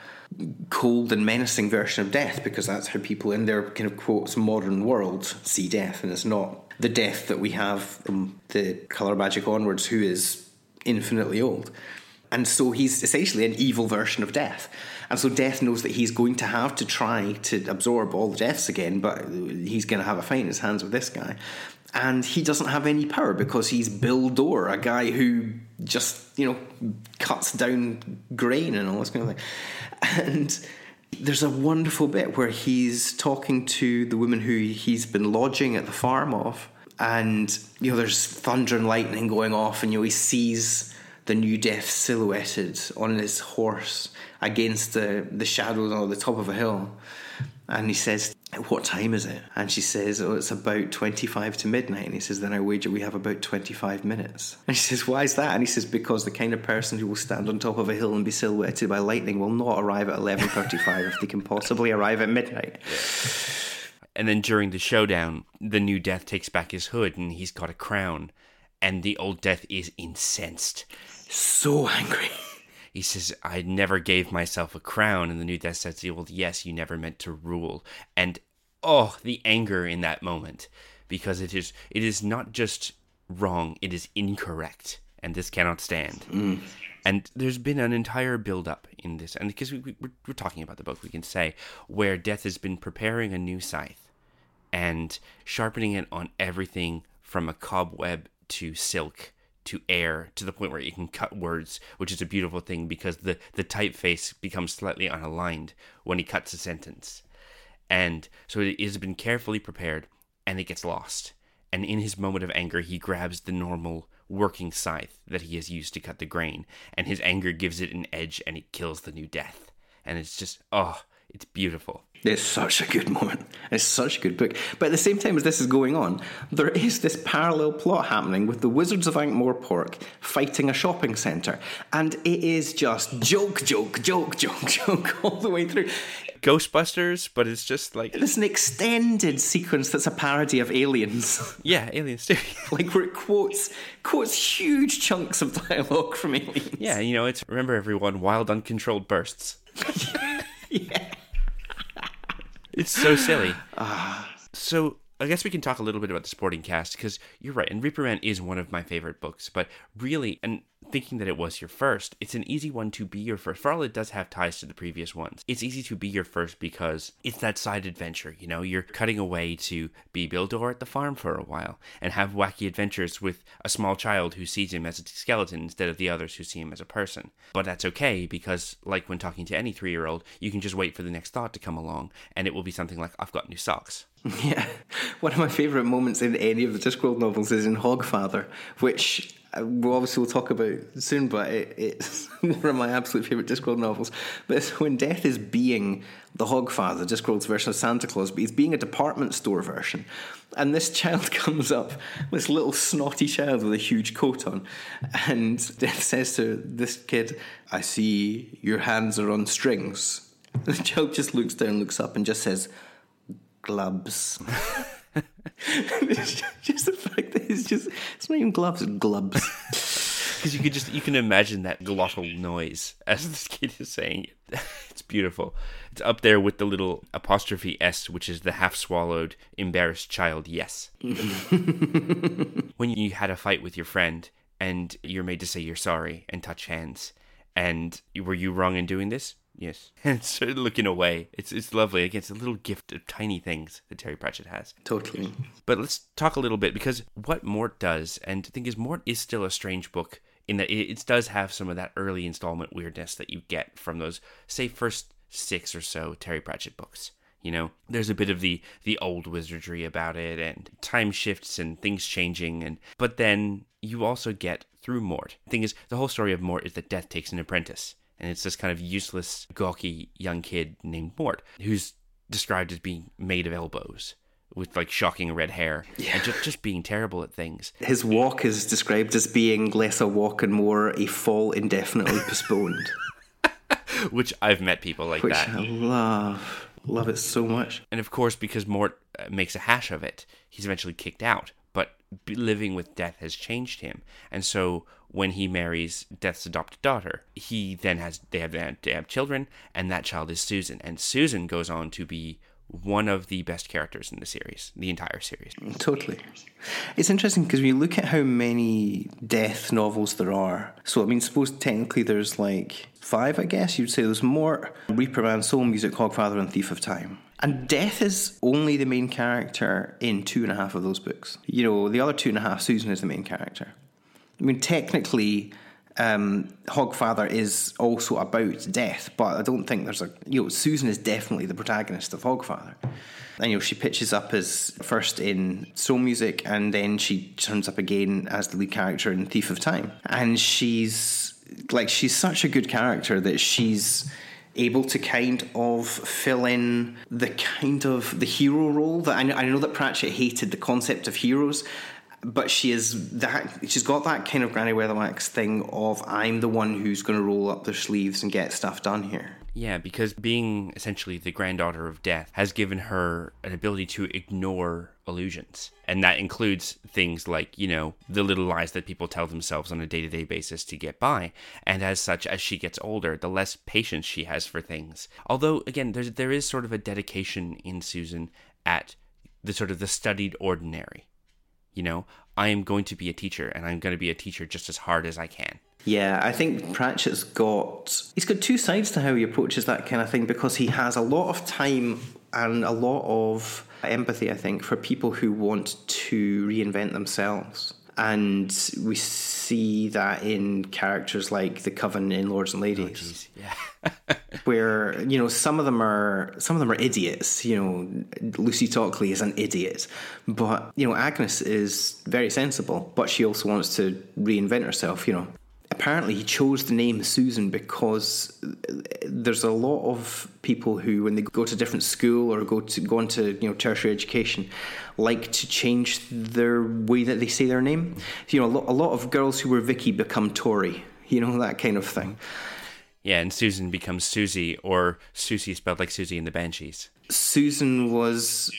cold and menacing version of death because that's how people in their kind of quotes modern world see death, and it's not the death that we have from the colour magic onwards, who is infinitely old. And so he's essentially an evil version of death. And so death knows that he's going to have to try to absorb all the deaths again, but he's going to have a fight in his hands with this guy. And he doesn't have any power because he's Bill Door, a guy who just, you know, cuts down grain and all this kind of thing. And there's a wonderful bit where he's talking to the woman who he's been lodging at the farm of. And, you know, there's thunder and lightning going off, and, you know, he sees the new death silhouetted on his horse against the, the shadows on the top of a hill. And he says, What time is it? And she says, Oh, it's about 25 to midnight. And he says, Then I wager we have about 25 minutes. And she says, Why is that? And he says, Because the kind of person who will stand on top of a hill and be silhouetted by lightning will not arrive at 11.35 if they can possibly arrive at midnight. And then during the showdown, the new death takes back his hood and he's got a crown. And the old death is incensed. So angry. He says, I never gave myself a crown. And the new death says, Well, yes, you never meant to rule. And oh, the anger in that moment. Because it is it is not just wrong, it is incorrect. And this cannot stand. Mm. And there's been an entire build up in this. And because we, we, we're, we're talking about the book, we can say, where Death has been preparing a new scythe and sharpening it on everything from a cobweb to silk to air to the point where you can cut words, which is a beautiful thing because the, the typeface becomes slightly unaligned when he cuts a sentence. And so it has been carefully prepared and it gets lost. And in his moment of anger, he grabs the normal working scythe that he has used to cut the grain, and his anger gives it an edge and it kills the new death. And it's just, oh, it's beautiful. It's such a good moment. It's such a good book. But at the same time as this is going on, there is this parallel plot happening with the Wizards of Ankh-Morpork fighting a shopping centre. And it is just joke, joke, joke, joke, joke all the way through. Ghostbusters, but it's just like, It's an extended sequence that's a parody of Aliens. yeah, Aliens too. like where it quotes quotes huge chunks of dialogue from Aliens. yeah, you know, it's remember everyone, wild uncontrolled bursts. yeah. It's so silly. Ah. so I guess we can talk a little bit about the sporting cast because you're right, and Reaper Man is one of my favorite books. But really, and thinking that it was your first, it's an easy one to be your first. For all it does have ties to the previous ones, it's easy to be your first because it's that side adventure. You know, you're cutting away to be Bill Door at the farm for a while and have wacky adventures with a small child who sees him as a skeleton instead of the others who see him as a person. But that's okay because, like when talking to any three year old, you can just wait for the next thought to come along and it will be something like, I've got new socks. Yeah. One of my favourite moments in any of the Discworld novels is in Hogfather, which uh, we obviously will talk about soon, but it, it's one of my absolute favourite Discworld novels. But it's when Death is being the Hogfather, Discworld's version of Santa Claus, but he's being a department store version. And this child comes up, this little snotty child with a huge coat on, and Death says to this kid, I see your hands are on strings. The child just looks down, looks up, and just says, gloves. it's just the fact that it's just it's not even gloves, it's glubs. because you could just you can imagine that glottal noise as this kid is saying it. It's beautiful. It's up there with the little apostrophe s, which is the half swallowed, embarrassed child. Yes. when you had a fight with your friend and you're made to say you're sorry and touch hands, and were you wrong in doing this? Yes. And so looking away, it's it's lovely. Again, it's a little gift of tiny things that Terry Pratchett has. totally. But let's talk a little bit because what Mort does, and the thing is, Mort is still a strange book in that it, it does have some of that early installment weirdness that you get from those, say, first six or so Terry Pratchett books. You know, there's a bit of the the old wizardry about it, and time shifts and things changing, and but then you also get through Mort. The thing is, the whole story of Mort is that Death takes an apprentice, and it's this kind of useless, gawky young kid named Mort who's described as being made of elbows with like shocking red hair and just, just being terrible at things. His walk is described as being less a walk and more a fall indefinitely postponed. Which I've met people like Which that. I love. Love it so much. And of course, because Mort uh, makes a hash of it, he's eventually kicked out. But living with Death has changed him, and so when he marries Death's adopted daughter, he then has they have they have children, and that child is Susan, and Susan goes on to be one of the best characters in the series, the entire series. Totally. It's interesting because you look at how many death novels there are, so I mean, suppose technically there's like five, I guess you'd say. There's Mort Reaper Man, Soul Music, Hogfather, and Thief of Time. And Death is only the main character in two and a half of those books. You know, the other two and a half, Susan is the main character. I mean, technically, um, Hogfather is also about death, but I don't think there's a you know Susan is definitely the protagonist of Hogfather. And you know she pitches up as first in Soul Music, and then she turns up again as the lead character in Thief of Time, and she's like she's such a good character that she's able to kind of fill in the kind of the hero role that I know, I know that Pratchett hated the concept of heroes but she is that she's got that kind of Granny Weatherwax thing of I'm the one who's going to roll up their sleeves and get stuff done here. Yeah, because being essentially the granddaughter of death has given her an ability to ignore illusions. And that includes things like, you know, the little lies that people tell themselves on a day to day basis to get by. And as such, as she gets older, the less patience she has for things. Although, again, there's, there is sort of a dedication in Susan at the sort of the studied ordinary. You know, I am going to be a teacher and I'm going to be a teacher just as hard as I can. Yeah, I think Pratchett's got he's got two sides to how he approaches that kind of thing because he has a lot of time and a lot of empathy, I think, for people who want to reinvent themselves. And we see that in characters like the Coven in Lords and Ladies oh, Jeez, yeah. where you know some of them are some of them are idiots. You know, Lucy Tockley is an idiot, but you know Agnes is very sensible, but she also wants to reinvent herself. You know, apparently he chose the name Susan because there's a lot of people who, when they go to different school or go to go into you know tertiary education, like to change their way that they say their name. You know, a lot, a lot of girls who were Vicky become Tori. You know that kind of thing. Yeah, and Susan becomes Susie, or Susie spelled like Siouxsie in the Banshees. Susan was.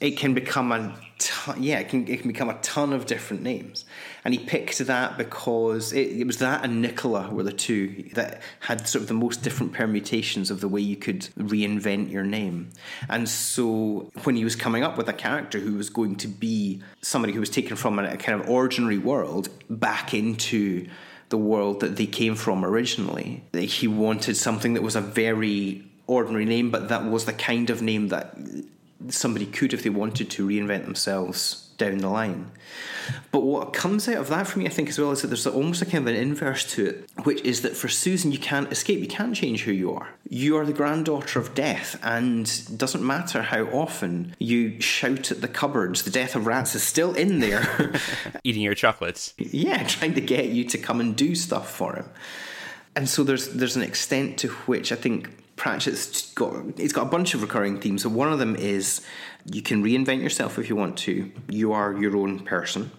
It can become a ton, yeah, it can it can become a ton of different names, and he picked that because it, it was that and Nicola were the two that had sort of the most different permutations of the way you could reinvent your name, and so when he was coming up with a character who was going to be somebody who was taken from a, a kind of ordinary world back into the world that they came from originally. He wanted something that was a very ordinary name, but that was the kind of name that somebody could, if they wanted to, reinvent themselves down the line. But what comes out of that for me, I think, as well, is that there's almost a kind of an inverse to it, which is that for Susan, you can't escape, you can't change who you are. You are the granddaughter of death, and doesn't matter how often you shout at the cupboards, the death of rats is still in there. Eating your chocolates. yeah, trying to get you to come and do stuff for him. And so there's there's an extent to which I think Pratchett's got it's got a bunch of recurring themes. So one of them is you can reinvent yourself if you want to. You are your own person.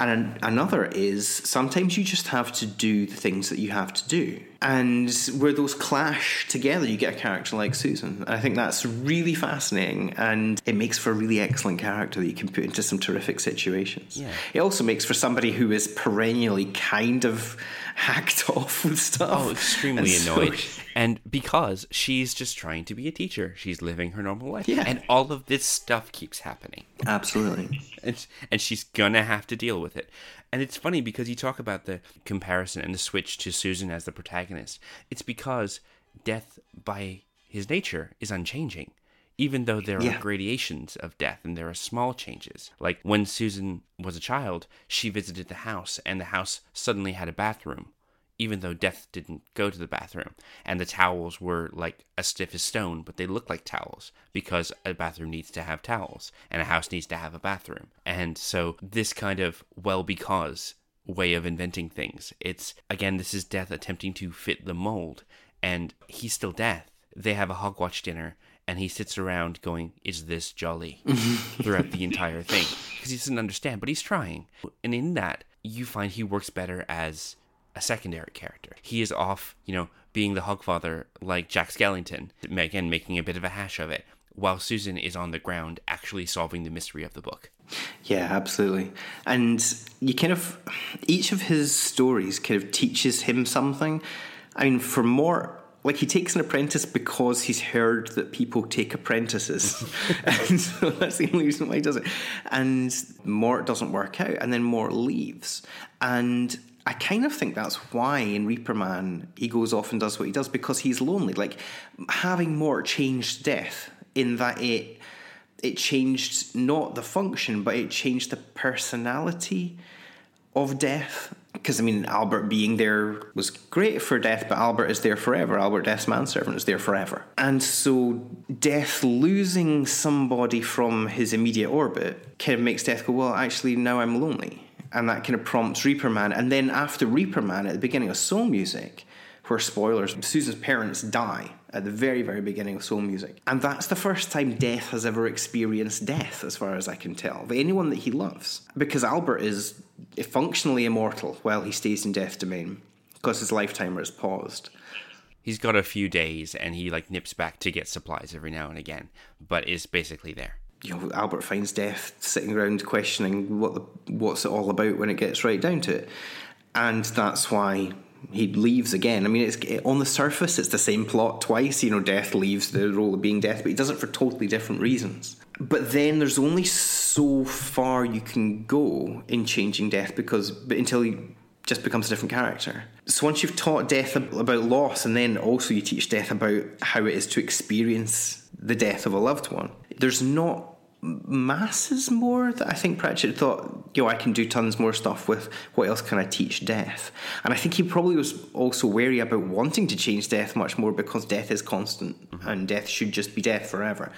And an, another is sometimes you just have to do the things that you have to do. And where those clash together, you get a character like Susan. And I think that's really fascinating and it makes for a really excellent character that you can put into some terrific situations. Yeah. It also makes for somebody who is perennially kind of hacked off with stuff. Oh, extremely And so- annoyed. And because she's just trying to be a teacher, she's living her normal life. Yeah. And all of this stuff keeps happening. Absolutely. and, and she's gonna have to deal with it. And it's funny because you talk about the comparison and the switch to Susan as the protagonist. It's because death, by his nature, is unchanging. Even though there Yeah. are gradations of death and there are small changes. Like when Susan was a child, she visited the house and the house suddenly had a bathroom, even though death didn't go to the bathroom. And the towels were like as stiff as stone, but they looked like towels because a bathroom needs to have towels and a house needs to have a bathroom. And so this kind of well because way of inventing things. It's again this is death attempting to fit the mold and he's still death. They have a Hogswatch dinner and he sits around going, Is this jolly? throughout the entire thing. Because he doesn't understand, but he's trying. And in that, you find he works better as a secondary character. He is off, you know, being the Hogfather like Jack Skellington, again, making a bit of a hash of it, while Susan is on the ground actually solving the mystery of the book. Yeah, absolutely. And you kind of, each of his stories kind of teaches him something. I mean, for Mort, like he takes an apprentice because he's heard that people take apprentices. and so that's the only reason why he does it. And Mort doesn't work out, and then Mort leaves. And I kind of think that's why in Reaper Man he goes off and does what he does because he's lonely. Like having Mort changed death in that it it changed not the function, but it changed the personality of death. Because I mean, Albert being there was great for death, but Albert is there forever. Albert Death's manservant is there forever. And so, death losing somebody from his immediate orbit kind of makes death go, well, actually, now I'm lonely. And that kind of prompts Reaper Man. And then after Reaper Man, at the beginning of Soul Music, where spoilers, Susan's parents die at the very, very beginning of Soul Music. And that's the first time Death has ever experienced death, as far as I can tell, anyone that he loves. Because Albert is functionally immortal while he stays in Death Domain, because his lifetimer is paused. He's got a few days and he like nips back to get supplies every now and again, but is basically there. You know, Albert finds Death sitting around questioning what the, what's it all about when it gets right down to it. And that's why he leaves again. I mean, it's on the surface, it's the same plot twice. You know, Death leaves the role of being Death, but he does it for totally different reasons. But then there's only so far you can go in changing Death because but until he just becomes a different character. So once you've taught Death about loss, and then also you teach Death about how it is to experience the death of a loved one, there's not masses more that I think Pratchett thought, you know, I can do tons more stuff with what else can I teach death? And I think he probably was also wary about wanting to change death much more because death is constant mm-hmm. and death should just be death forever.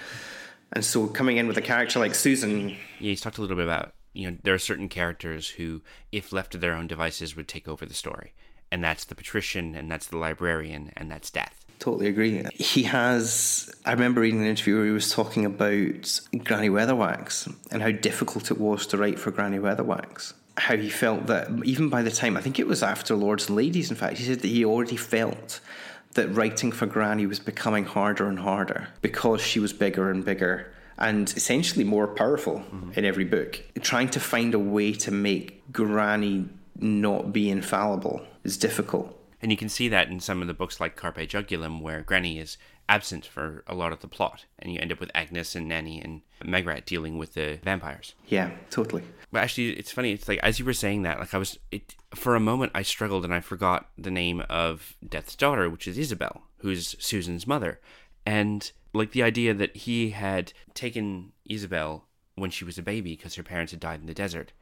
And so coming in with a character like Susan, Yeah, he's talked a little bit about you know there are certain characters who, if left to their own devices, would take over the story, and that's the patrician, and that's the librarian, and that's death. Totally agree. He has. I remember reading an interview where he was talking about Granny Weatherwax and how difficult it was to write for Granny Weatherwax. How he felt that even by the time, I think it was after Lords and Ladies, in fact, he said that he already felt that writing for Granny was becoming harder and harder because she was bigger and bigger and essentially more powerful mm-hmm. in every book. Trying to find a way to make Granny not be infallible is difficult. And you can see that in some of the books like Carpe Jugulum, where Granny is absent for a lot of the plot, and you end up with Agnes and Nanny and Magrat dealing with the vampires. Yeah, totally. But actually, it's funny. It's like as you were saying that, like I was, it for a moment I struggled and I forgot the name of Death's daughter, which is Isabel, who's Susan's mother, and like the idea that he had taken Isabel when she was a baby because her parents had died in the desert,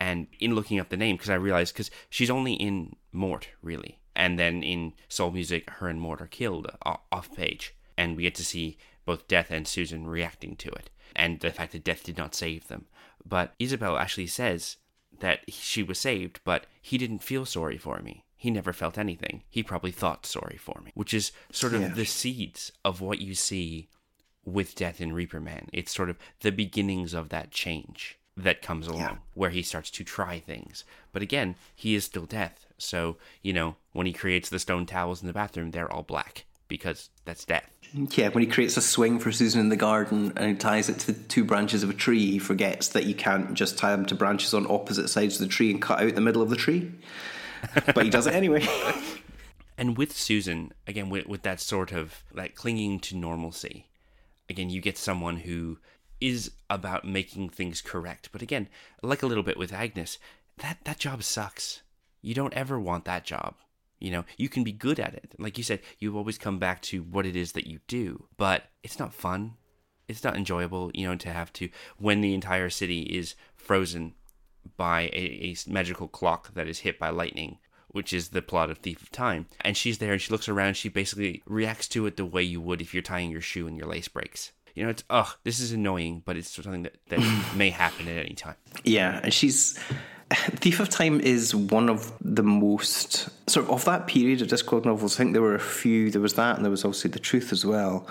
and in looking up the name, because I realized because she's only in Mort really, and then in Soul Music, her and Mort are killed off page, and we get to see both Death and Susan reacting to it, and the fact that Death did not save them. But Isabel actually says that she was saved, but he didn't feel sorry for me. He never felt anything. He probably thought sorry for me, which is sort of Yeah. the seeds of what you see with Death in Reaper Man. It's sort of the beginnings of that change that comes along where he starts to try things. But again, he is still Death. So, you know, when he creates the stone towels in the bathroom, they're all black because that's Death. Yeah, when he creates a swing for Susan in the garden and he ties it to two branches of a tree, he forgets that you can't just tie them to branches on opposite sides of the tree and cut out the middle of the tree. but he does it anyway. And with Susan, again, with, with that sort of like clinging to normalcy, again, you get someone who is about making things correct. But again, like a little bit with Agnes, that, that job sucks. You don't ever want that job. You know, you can be good at it. Like you said, you always come back to what it is that you do, but it's not fun. It's not enjoyable, you know, to have to, when the entire city is frozen by a, a magical clock that is hit by lightning, which is the plot of Thief of Time. And she's there and she looks around. She basically reacts to it the way you would if you're tying your shoe and your lace breaks. You know, it's, ugh, this is annoying, but it's something that, that may happen at any time. yeah, and she's. Thief of Time is one of the most sort of of that period of Discworld novels. I think there were a few. There was that, and there was also The Truth as well,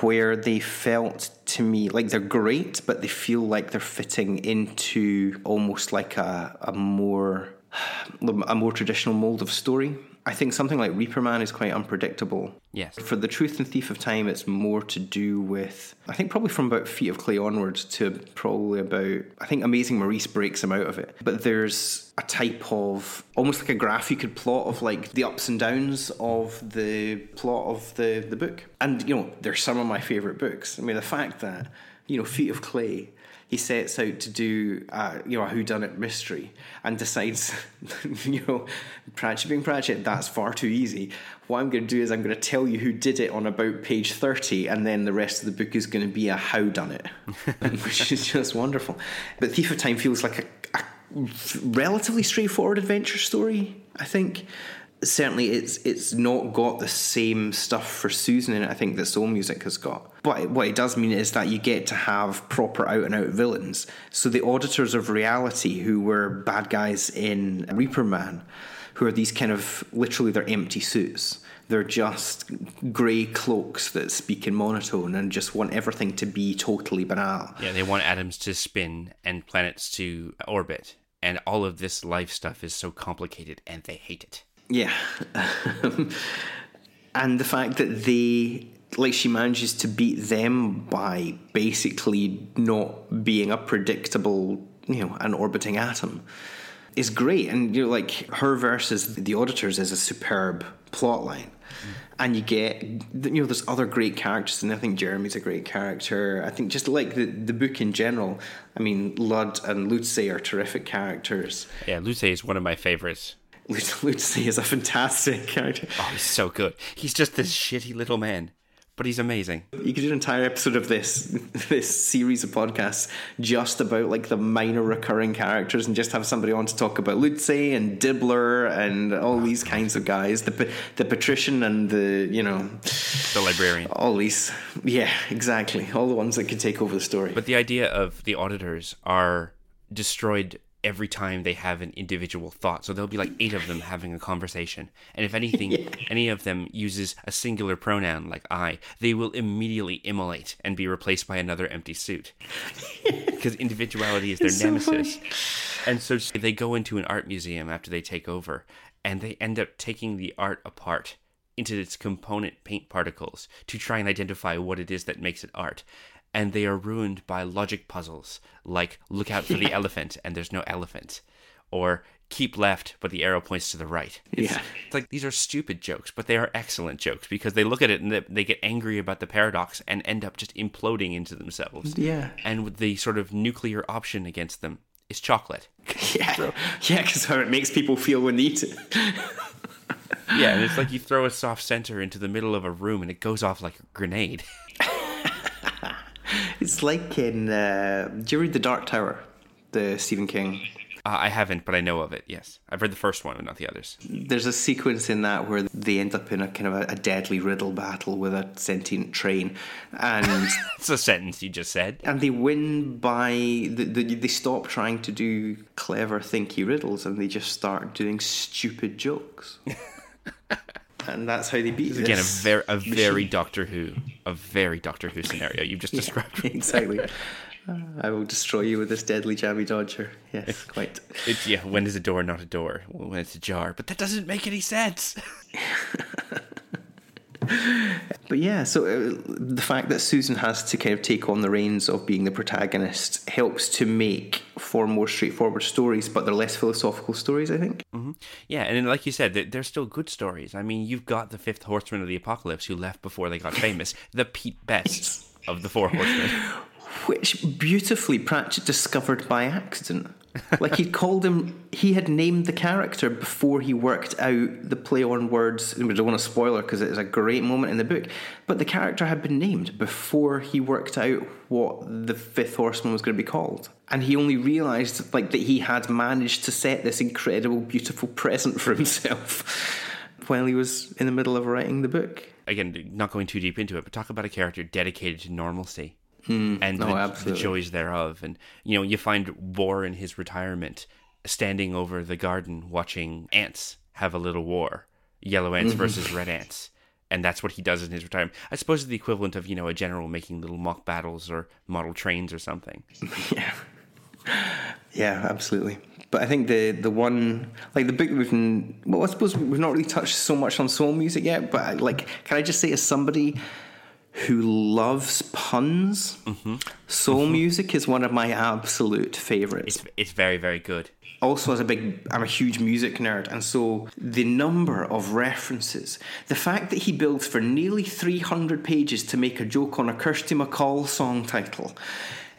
where they felt to me like they're great, but they feel like they're fitting into almost like a, a more a more traditional mold of story. I think something like Reaper Man is quite unpredictable. Yes. For the Truth and Thief of Time, it's more to do with, I think, probably from about Feet of Clay onwards to probably about, I think Amazing Maurice breaks him out of it. But there's a type of, almost like a graph you could plot of like the ups and downs of the plot of the, the book. And, you know, they're some of my favourite books. I mean, the fact that, you know, Feet of Clay, he sets out to do uh, you know a whodunit mystery. And decides you know Pratchett being Pratchett that's far too easy. What I'm going to do is I'm going to tell you who did it on about page 30 and then the rest of the book is going to be a how done it which is just wonderful. But Thief of Time feels like a, a relatively straightforward adventure story I think certainly it's it's not got the same stuff for Susan in it I think that Soul Music has got but what it does mean is that you get to have proper out and out villains so the auditors of reality who were bad guys in Reaper Man who are these kind of literally they're empty suits they're just grey cloaks that speak in monotone and just want everything to be totally banal Yeah, they want atoms to spin and planets to orbit. And all of this life stuff is so complicated and they hate it. Yeah. and the fact that they, like, she manages to beat them by basically not being a predictable, you know, an orbiting atom is great. And, you know, like, her versus the auditors is a superb plot line. Mm-hmm. And you get, you know, there's other great characters, and I think Jeremy's a great character. I think just like the, the book in general, I mean, Lud and Lutze are terrific characters. Yeah, Lutze is one of my favorites. Lutze is a fantastic character. Oh, he's so good. He's just this shitty little man. but he's amazing. You could do an entire episode of this this series of podcasts just about like the minor recurring characters, and just have somebody on to talk about Lutze and Dibbler and all these kinds of guys, the the patrician and the you know The librarian. all these. Yeah, exactly. All the ones that could take over the story. But the idea of the auditors are destroyed every time they have an individual thought. So there'll be like eight of them having a conversation. And if anything, any of them uses a singular pronoun like I, they will immediately immolate and be replaced by another empty suit. Because individuality is their It's so nemesis. and so they go into an art museum after they take over and they end up taking the art apart into its component paint particles to try and identify what it is that makes it art. And they are ruined by logic puzzles like look out for the elephant and there's no elephant, or keep left but the arrow points to the right. It's, Yeah. it's like these are stupid jokes, but they are excellent jokes because they look at it and they, they get angry about the paradox and end up just imploding into themselves. Yeah. And with the sort of nuclear option against them is chocolate. yeah, yeah, because how it makes people feel when they eat it. Yeah, and it's like you throw a soft center into the middle of a room and it goes off like a grenade. It's like in. Uh, do you read The Dark Tower, the Stephen King? Uh, I haven't, but I know of it. Yes, I've read the first one, but not the others. There's a sequence in that where they end up in a kind of a, a deadly riddle battle with a sentient train, and It's a sentence you just said. and they win by the, the, they stop trying to do clever, thinky riddles, and they just start doing stupid jokes. and that's how they beat Again, a this very, a very. Doctor Who, a very Doctor Who scenario you've just described. exactly. Uh, I will destroy you with this deadly jammy dodger. Yes, quite. It's, yeah, when is a door not a door? When it's a jar. But that doesn't make any sense. But yeah, so uh, the fact that Susan has to kind of take on the reins of being the protagonist helps to make for more straightforward stories, but they're less philosophical stories, I think. Yeah, and like you said, they- they're still good stories. I mean, you've got the fifth horseman of the apocalypse who left before they got famous, the Pete Best of the four horsemen. Which beautifully Pratchett discovered by accident. Like he called him, he had named the character before he worked out the play on words. We don't want to spoiler because it's a great moment in the book. But the character had been named before he worked out what the fifth horseman was going to be called. And he only realised like that he had managed to set this incredible, beautiful present for himself while he was in the middle of writing the book. Again, not going too deep into it, but talk about a character dedicated to normalcy and Oh, the, the joys thereof. And, you know, you find War in his retirement standing over the garden watching ants have a little war yellow ants Mm-hmm. versus red ants. And that's what he does in his retirement. I suppose it's the equivalent of, you know, a general making little mock battles or model trains or something. Yeah. Yeah, absolutely. But I think the the one like the book that we've well, I suppose we've not really touched so much on soul music yet. But I, like, can I just say, as somebody who loves puns, mm-hmm. soul mm-hmm. music is one of my absolute favorites. It's, it's very, very good. also as a big i'm a huge music nerd and so the number of references the fact that he builds for nearly 300 pages to make a joke on a Kirsty MacColl song title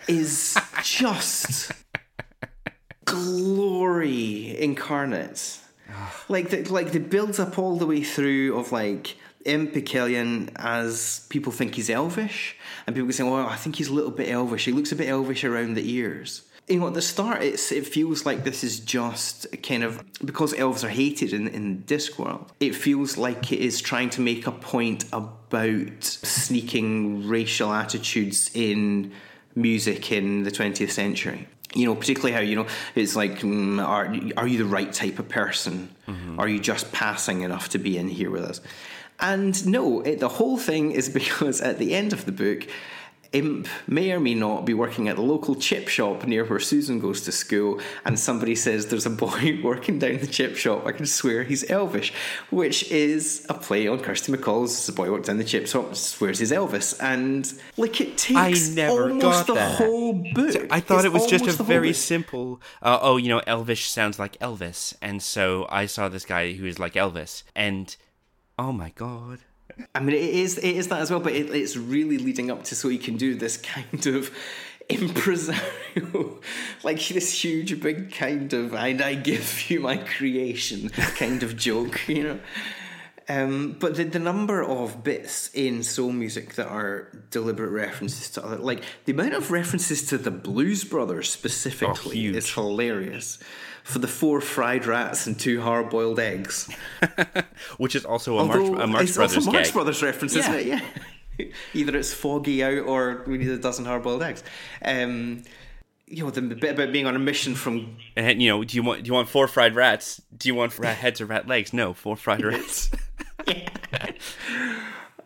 is just glory incarnate. Ah. Like the, like the builds up all the way through of like Imp y Celyn as people think he's elvish, and people can say, "Well, I think he's a little bit elvish. He looks a bit elvish around the ears." You know, at the start, it's it feels like this is just kind of because elves are hated in in Discworld. It feels like it is trying to make a point about sneaking racial attitudes in music in the 20th century you know particularly how you know it's like mm, are, are you the right type of person are you just passing enough to be in here with us and no it, the whole thing is because at the end of the book Imp may or may not be working at the local chip shop near where Susan goes to school, and somebody says there's a boy working down the chip shop. I can swear he's Elvish, which is a play on Kirsty MacColl's "The boy worked down the chip shop, swears he's Elvis," and like it takes never almost got the that. whole book. I thought It's it was just a almost the whole very simple. Uh, oh, you know, Elvish sounds like Elvis, and so I saw this guy who is like Elvis, and oh my god, I mean, it is it is that as well, but it, it's really leading up to so he can do this kind of impresario, like this huge, big kind of "and I give you my creation" kind of joke, you know. Um, but the, the number of bits in soul music that are deliberate references to other, like the amount of references to the Blues Brothers specifically huge. is hilarious. For the four fried rats and two hard boiled eggs. Which is also a Marx, Although a Marx it's Brothers also gag. Brothers reference, isn't Yeah. it? Yeah. Either it's foggy out or we need a dozen hard boiled eggs. Um, you know, the bit about being on a mission from And you know, do you want do you want four fried rats? Do you want rat heads or rat legs? No, four fried rats.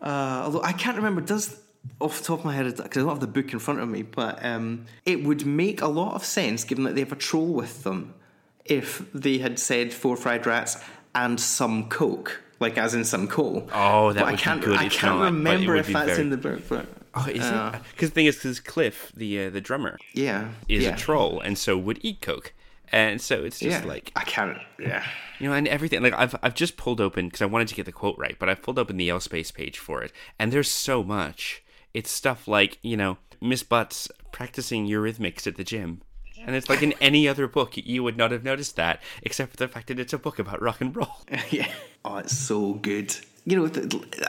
Uh, although I can't remember, does off the top of my head, because I don't have the book in front of me, but um, it would make a lot of sense given that they have a troll with them if they had said four fried rats and some coke, like as in some coal. Oh, that But I would be can't, good. I It's can't not, remember if that's very- in the book, but Oh, is Uh, it? Because the thing is, because Cliff, the uh, the drummer, yeah, is yeah. a troll, and so would eat coke, and so it's just Yeah, like I can't. Yeah, you know, and everything. Like I've I've just pulled open because I wanted to get the quote right, but I've pulled open the L space page for it, and there's so much. It's stuff like you know Miss Butts practicing Eurythmics at the gym. And it's like in any other book, you would not have noticed that, except for the fact that it's a book about rock and roll. yeah. Oh, it's so good. You know the,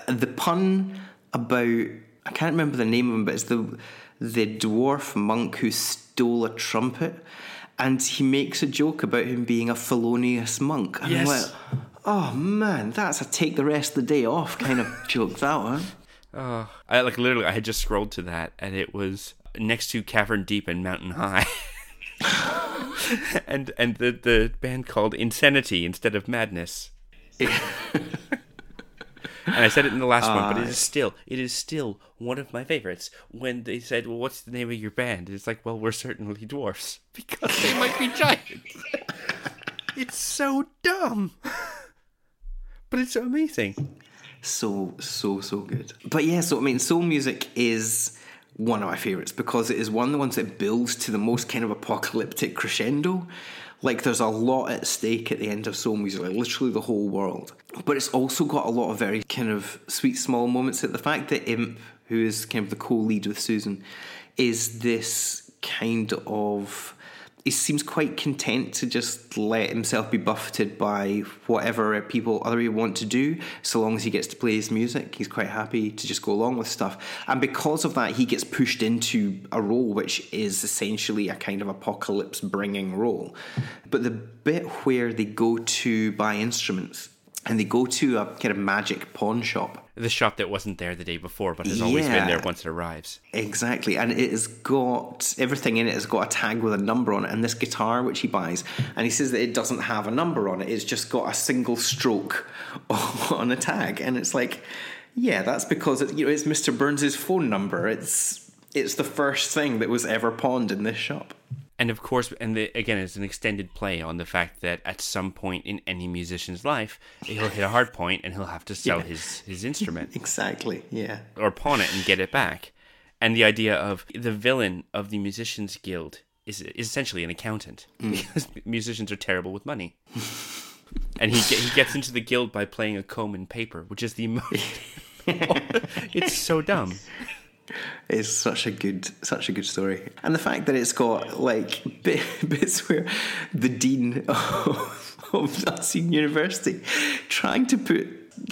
the pun about I can't remember the name of him, but it's the the dwarf monk who stole a trumpet, and he makes a joke about him being a felonious monk. And I'm Yes. like, oh man, that's a take the rest of the day off kind of joke. That one. Oh, I like literally, I had just scrolled to that, and it was next to Cavern Deep and Mountain High, and and the the band called Insanity instead of Madness. and I said it in the last one, but it is still it is still one of my favorites. When they said, "Well, what's the name of your band?" It's like, "Well, we're certainly dwarfs because they might be giants." it's so dumb, but it's amazing. so so so good but yeah so i mean soul music is one of my favorites because it is one of the ones that builds to the most kind of apocalyptic crescendo. Like there's a lot at stake at the end of soul music like literally the whole world. But it's also got a lot of very kind of sweet small moments at the fact that imp who is kind of the co-lead with susan is this kind of he seems quite content to just let himself be buffeted by whatever people other people want to do. So long as he gets to play his music he's quite happy to just go along with stuff. And because of that he gets pushed into a role which is essentially a kind of apocalypse bringing role. But the bit where they go to buy instruments and they go to a kind of magic pawn shop The shop that wasn't there the day before, but has always been there once it arrives. Exactly, and it has got everything in it has got a tag with a number on it, and this guitar which he buys, and he says that it doesn't have a number on it; it's just got a single stroke on a tag, and it's like, yeah, that's because it, you know it's Mister Burns's phone number. It's it's the first thing that was ever pawned in this shop. And of course, and the, again, it's an extended play on the fact that at some point in any musician's life, he'll hit a hard point and he'll have to sell Yeah. his, his instrument Exactly, yeah, or pawn it and get it back. And the idea of the villain of the Musicians Guild is, is essentially an accountant mm. because musicians are terrible with money. and he, he gets into the guild by playing a comb and paper, which is the most. it's so dumb. It's such a good, such a good story, and the fact that it's got like bit, bits where the dean of, of University trying to put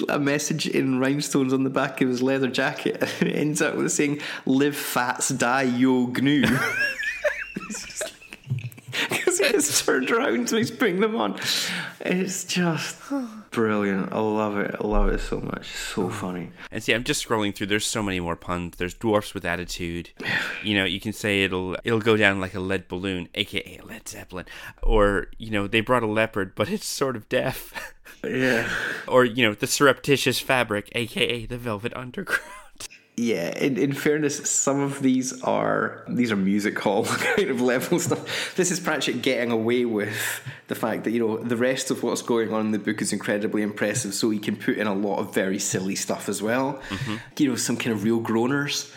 a message in rhinestones on the back of his leather jacket, ends up with saying "Live fats, die yo gnu." Because he gets turned around when he's putting them on. It's just brilliant. I love it. I love it so much. So funny. And see, I'm just scrolling through. There's so many more puns. There's dwarfs with attitude. You know, you can say it'll it'll go down like a lead balloon, aka Led Zeppelin. Or you know, they brought a leopard, but it's sort of deaf. Yeah. or you know, the surreptitious fabric, aka the Velvet Underground. Yeah, in, in fairness, some of these are these are music hall kind of level stuff. This is Pratchett getting away with the fact that you know the rest of what's going on in the book is incredibly impressive, so he can put in a lot of very silly stuff as well. Mm-hmm. You know, some kind of real groaners,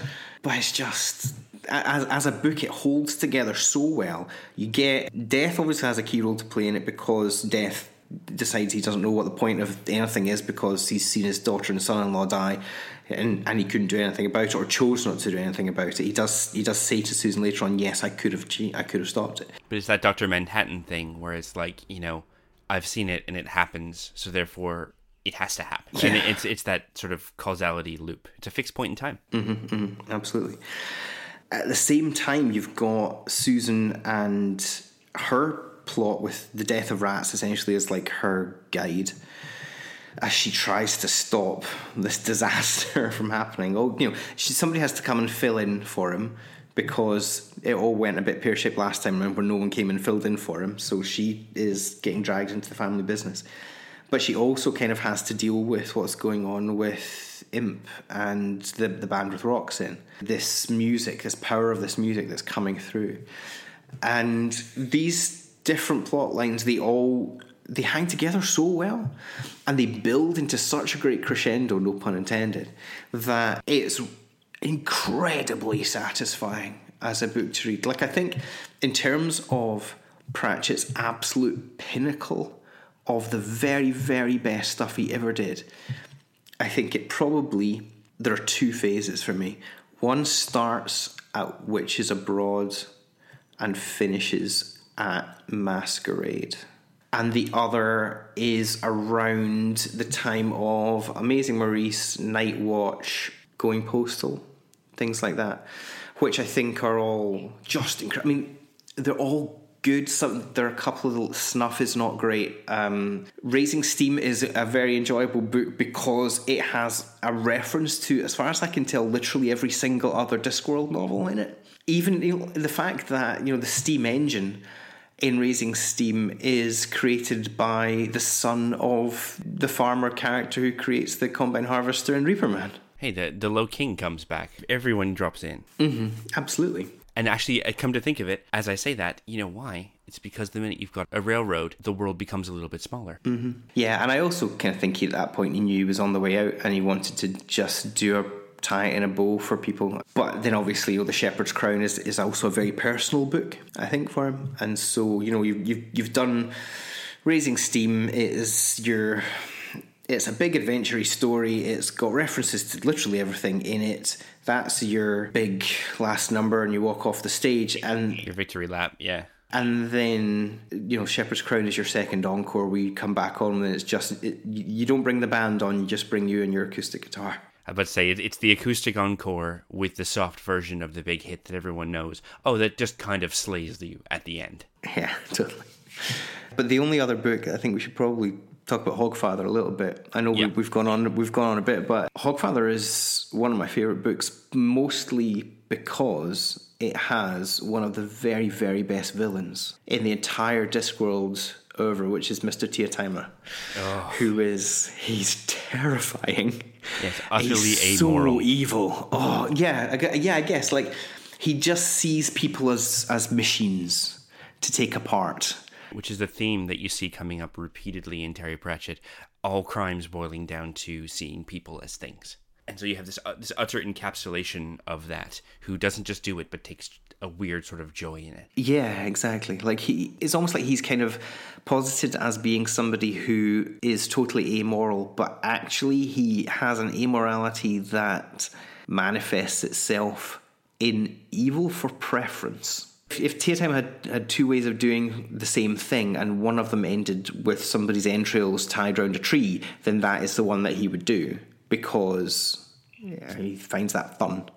but it's just. As, as a book, it holds together so well. You get Death obviously has a key role to play in it because Death decides he doesn't know what the point of anything is because he's seen his daughter and son-in-law die and, and he couldn't do anything about it or chose not to do anything about it he does he does say to Susan later on yes I could have che- I could have stopped it But it's that Doctor Manhattan thing where it's like, you know, I've seen it and it happens, so therefore it has to happen. And Yeah. it's it's that sort of causality loop. It's a fixed point in time. Mm-hmm, mm-hmm. Absolutely. At the same time, you've got Susan and her plot with the death of rats essentially is like her guide as she tries to stop this disaster from happening. Oh, you know, she, somebody has to come and fill in for him because it all went a bit pear shaped last time. Remember, no one came and filled in for him, so she is getting dragged into the family business. But she also kind of has to deal with what's going on with Imp and the the band with rocks in this music, this power of this music that's coming through, and these different plot lines they all they hang together so well and they build into such a great crescendo no pun intended that it's incredibly satisfying as a book to read like i think in terms of pratchett's absolute pinnacle of the very very best stuff he ever did i think it probably there are two phases for me one starts at witches abroad and finishes at Masquerade. And the other is around the time of Amazing Maurice, Night Watch, Going Postal, things like that, which I think are all just incredible. I mean, they're all good. Some there are a couple of little snuff is not great. Um, Raising Steam is a very enjoyable book because it has a reference to, as far as I can tell, literally every single other Discworld novel in it. Even you know, the fact that you know the steam engine in Raising Steam is created by the son of the farmer character who creates the combine harvester and Reaper Man. Hey, the the low king comes back. Everyone drops in. Mm-hmm, absolutely. And actually, I come to think of it, as I say that, you know why? It's because the minute you've got a railroad, the world becomes a little bit smaller. Mm-hmm. Yeah, and I also kind of think he, at that point he knew he was on the way out and he wanted to just do a tie it in a bow for people. But then obviously, you know, The Shepherd's Crown is, is also a very personal book, I think, for him. And so, you know, you've, you've, you've done Raising Steam, it is your. It's a big adventure story. It's got references to literally everything in it. That's your big last number, and you walk off the stage. And Your victory lap, yeah. and then you know Shepherd's Crown is your second encore. We come back on, and it's just it, you you don't bring the band on; you just bring you and your acoustic guitar. To say it, it's the acoustic encore with the soft version of the big hit that everyone knows. Oh, that just kind of slays you at the end. Yeah, totally. But the only other book I think we should probably talk about Hogfather a little bit. I know Yeah. we, we've gone on we've gone on a bit, but Hogfather is one of my favorite books, mostly because it has one of the very very best villains in the entire Discworld over, which is Mr. Teatime, who is he's terrifying. Yes, utterly he's amoral. So evil. Oh yeah, I yeah. I guess like he just sees people as as machines to take apart. which is the theme that you see coming up repeatedly in Terry Pratchett. All crimes boiling down to seeing people as things, and so you have this uh, this utter encapsulation of that. Who doesn't just do it, but takes a weird sort of joy in it. Yeah, exactly. Like he, it's almost like he's kind of posited as being somebody who is totally amoral, but actually he has an amorality that manifests itself in evil for preference. If- Teatime had, had two ways of doing the same thing and one of them ended with somebody's entrails tied round a tree, then that is the one that he would do because yeah, he finds that fun.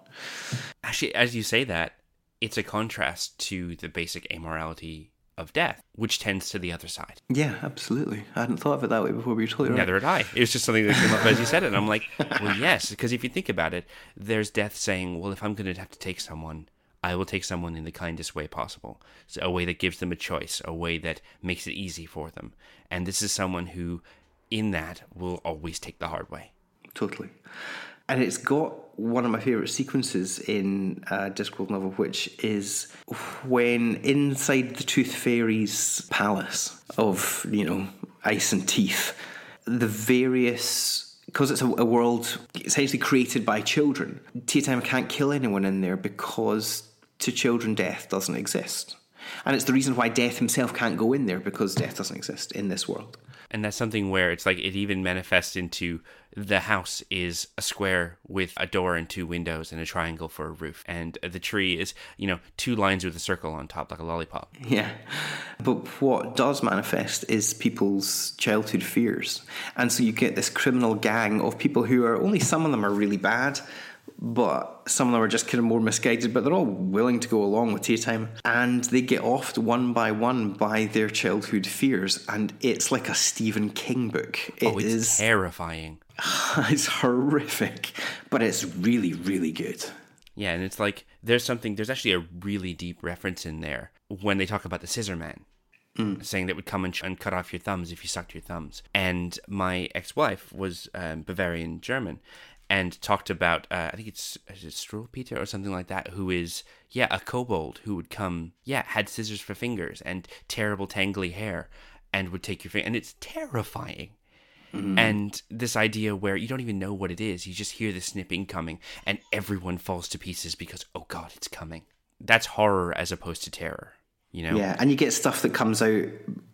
Actually, as you say that, it's a contrast to the basic amorality of death, which tends to the other side. Yeah, absolutely. I hadn't thought of it that way before, but you're totally right. Neither had I. It was just something that came up as you said it. And I'm like, well, yes, because if you think about it, there's death saying, well, if I'm going to have to take someone, I will take someone in the kindest way possible. So a way that gives them a choice, a way that makes it easy for them. And this is someone who, in that, will always take the hard way. Totally. And it's got one of my favourite sequences in a Discworld novel, which is when inside the Tooth Fairy's palace of, you know, ice and teeth, the various. Because it's a, a world essentially created by children, Teatime can't kill anyone in there because to children death doesn't exist. And it's the reason why death himself can't go in there because death doesn't exist in this world. And that's something where it's like it even manifests into the house is a square with a door and two windows and a triangle for a roof. And the tree is, you know, two lines with a circle on top like a lollipop. Yeah. But what does manifest is people's childhood fears. And so you get this criminal gang of people who are only some of them are really bad, but some of them are just kind of more misguided, but they're all willing to go along with Teatime. And they get offed one by one by their childhood fears. And it's like a Stephen King book. It oh, it's is- terrifying. it's horrific, but it's really, really good. Yeah, and it's like there's something. There's actually a really deep reference in there when they talk about the scissor man, saying that would come and, ch- and cut off your thumbs if you sucked your thumbs. And my ex-wife was um, Bavarian German, and talked about uh, I think it's is it Struwwelpeter or something like that, who is yeah a kobold who would come yeah had scissors for fingers and terrible tangly hair, and would take your finger, and it's terrifying. And this idea where you don't even know what it is, you just hear the snipping coming, and everyone falls to pieces because, oh God, it's coming. That's horror as opposed to terror, you know? Yeah, and you get stuff that comes out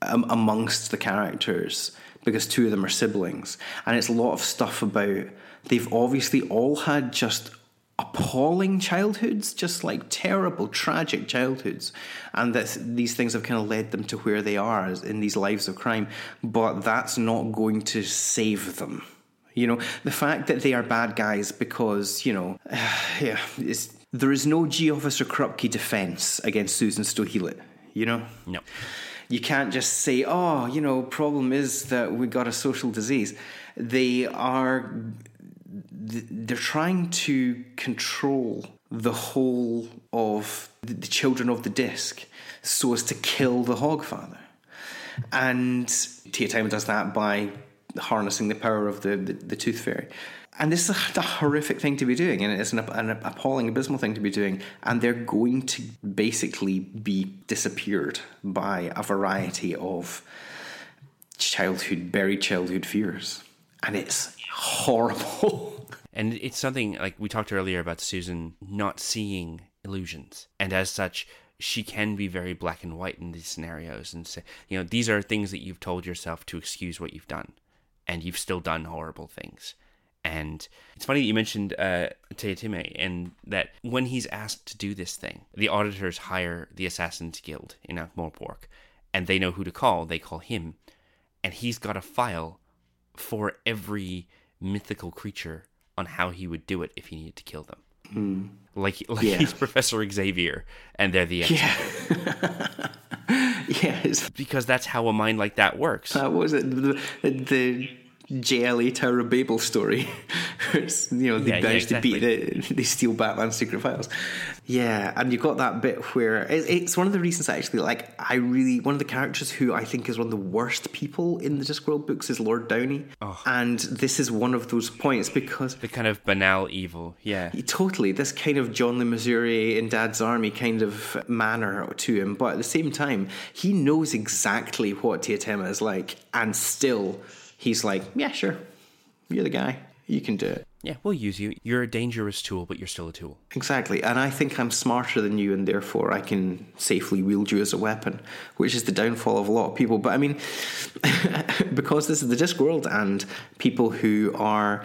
um, amongst the characters because two of them are siblings, and it's a lot of stuff about they've obviously all had just appalling childhoods, just like terrible, tragic childhoods, and that these things have kind of led them to where they are in these lives of crime. But that's not going to save them. You know, the fact that they are bad guys because you know, yeah, it's, there is no Gee Officer Krupke defense against Susan Sto Helit. You know, No. you can't just say, oh, you know, problem is that we got a social disease. They are, they're trying to control the whole of the children of the disc so as to kill the Hogfather. And Teatime does that by harnessing the power of the, the, the Tooth Fairy. And this is a, a horrific thing to be doing, and it's an, an appalling, abysmal thing to be doing. And they're going to basically be disappeared by a variety of childhood, buried childhood fears. And it's horrible. And it's something like we talked earlier about Susan not seeing illusions. And as such, she can be very black and white in these scenarios and say, you know, these are things that you've told yourself to excuse what you've done. And you've still done horrible things. And it's funny that you mentioned uh, Teatime and that when he's asked to do this thing, the auditors hire the Assassin's Guild in Ankh-Morpork and they know who to call. They call him. And he's got a file for every mythical creature on how he would do it if he needed to kill them. Hmm. Like, like Yeah. he's Professor Xavier, and they're the yeah. yeah, it's, because that's how a mind like that works. that was it. The, the JLA Tower of Babel story. it's, you know, they Yeah, yeah, managed to beat exactly. it, they steal Batman's secret files. Yeah, and you've got that bit where it, it's one of the reasons I actually like. I really one of the characters who I think is one of the worst people in the Discworld books is Lord Downey, oh. and this is one of those points because The kind of banal evil, yeah. Totally, this kind of John the Missouri in Dad's Army kind of manner to him, but at the same time, he knows exactly what Teatime is like, and still, he's like, "Yeah, sure, you're the guy, you can do it." Yeah, we'll use you. You're a dangerous tool, but you're still a tool. Exactly, and I think I'm smarter than you, and therefore I can safely wield you as a weapon, which is the downfall of a lot of people. But I mean, because this is the Discworld, and people who are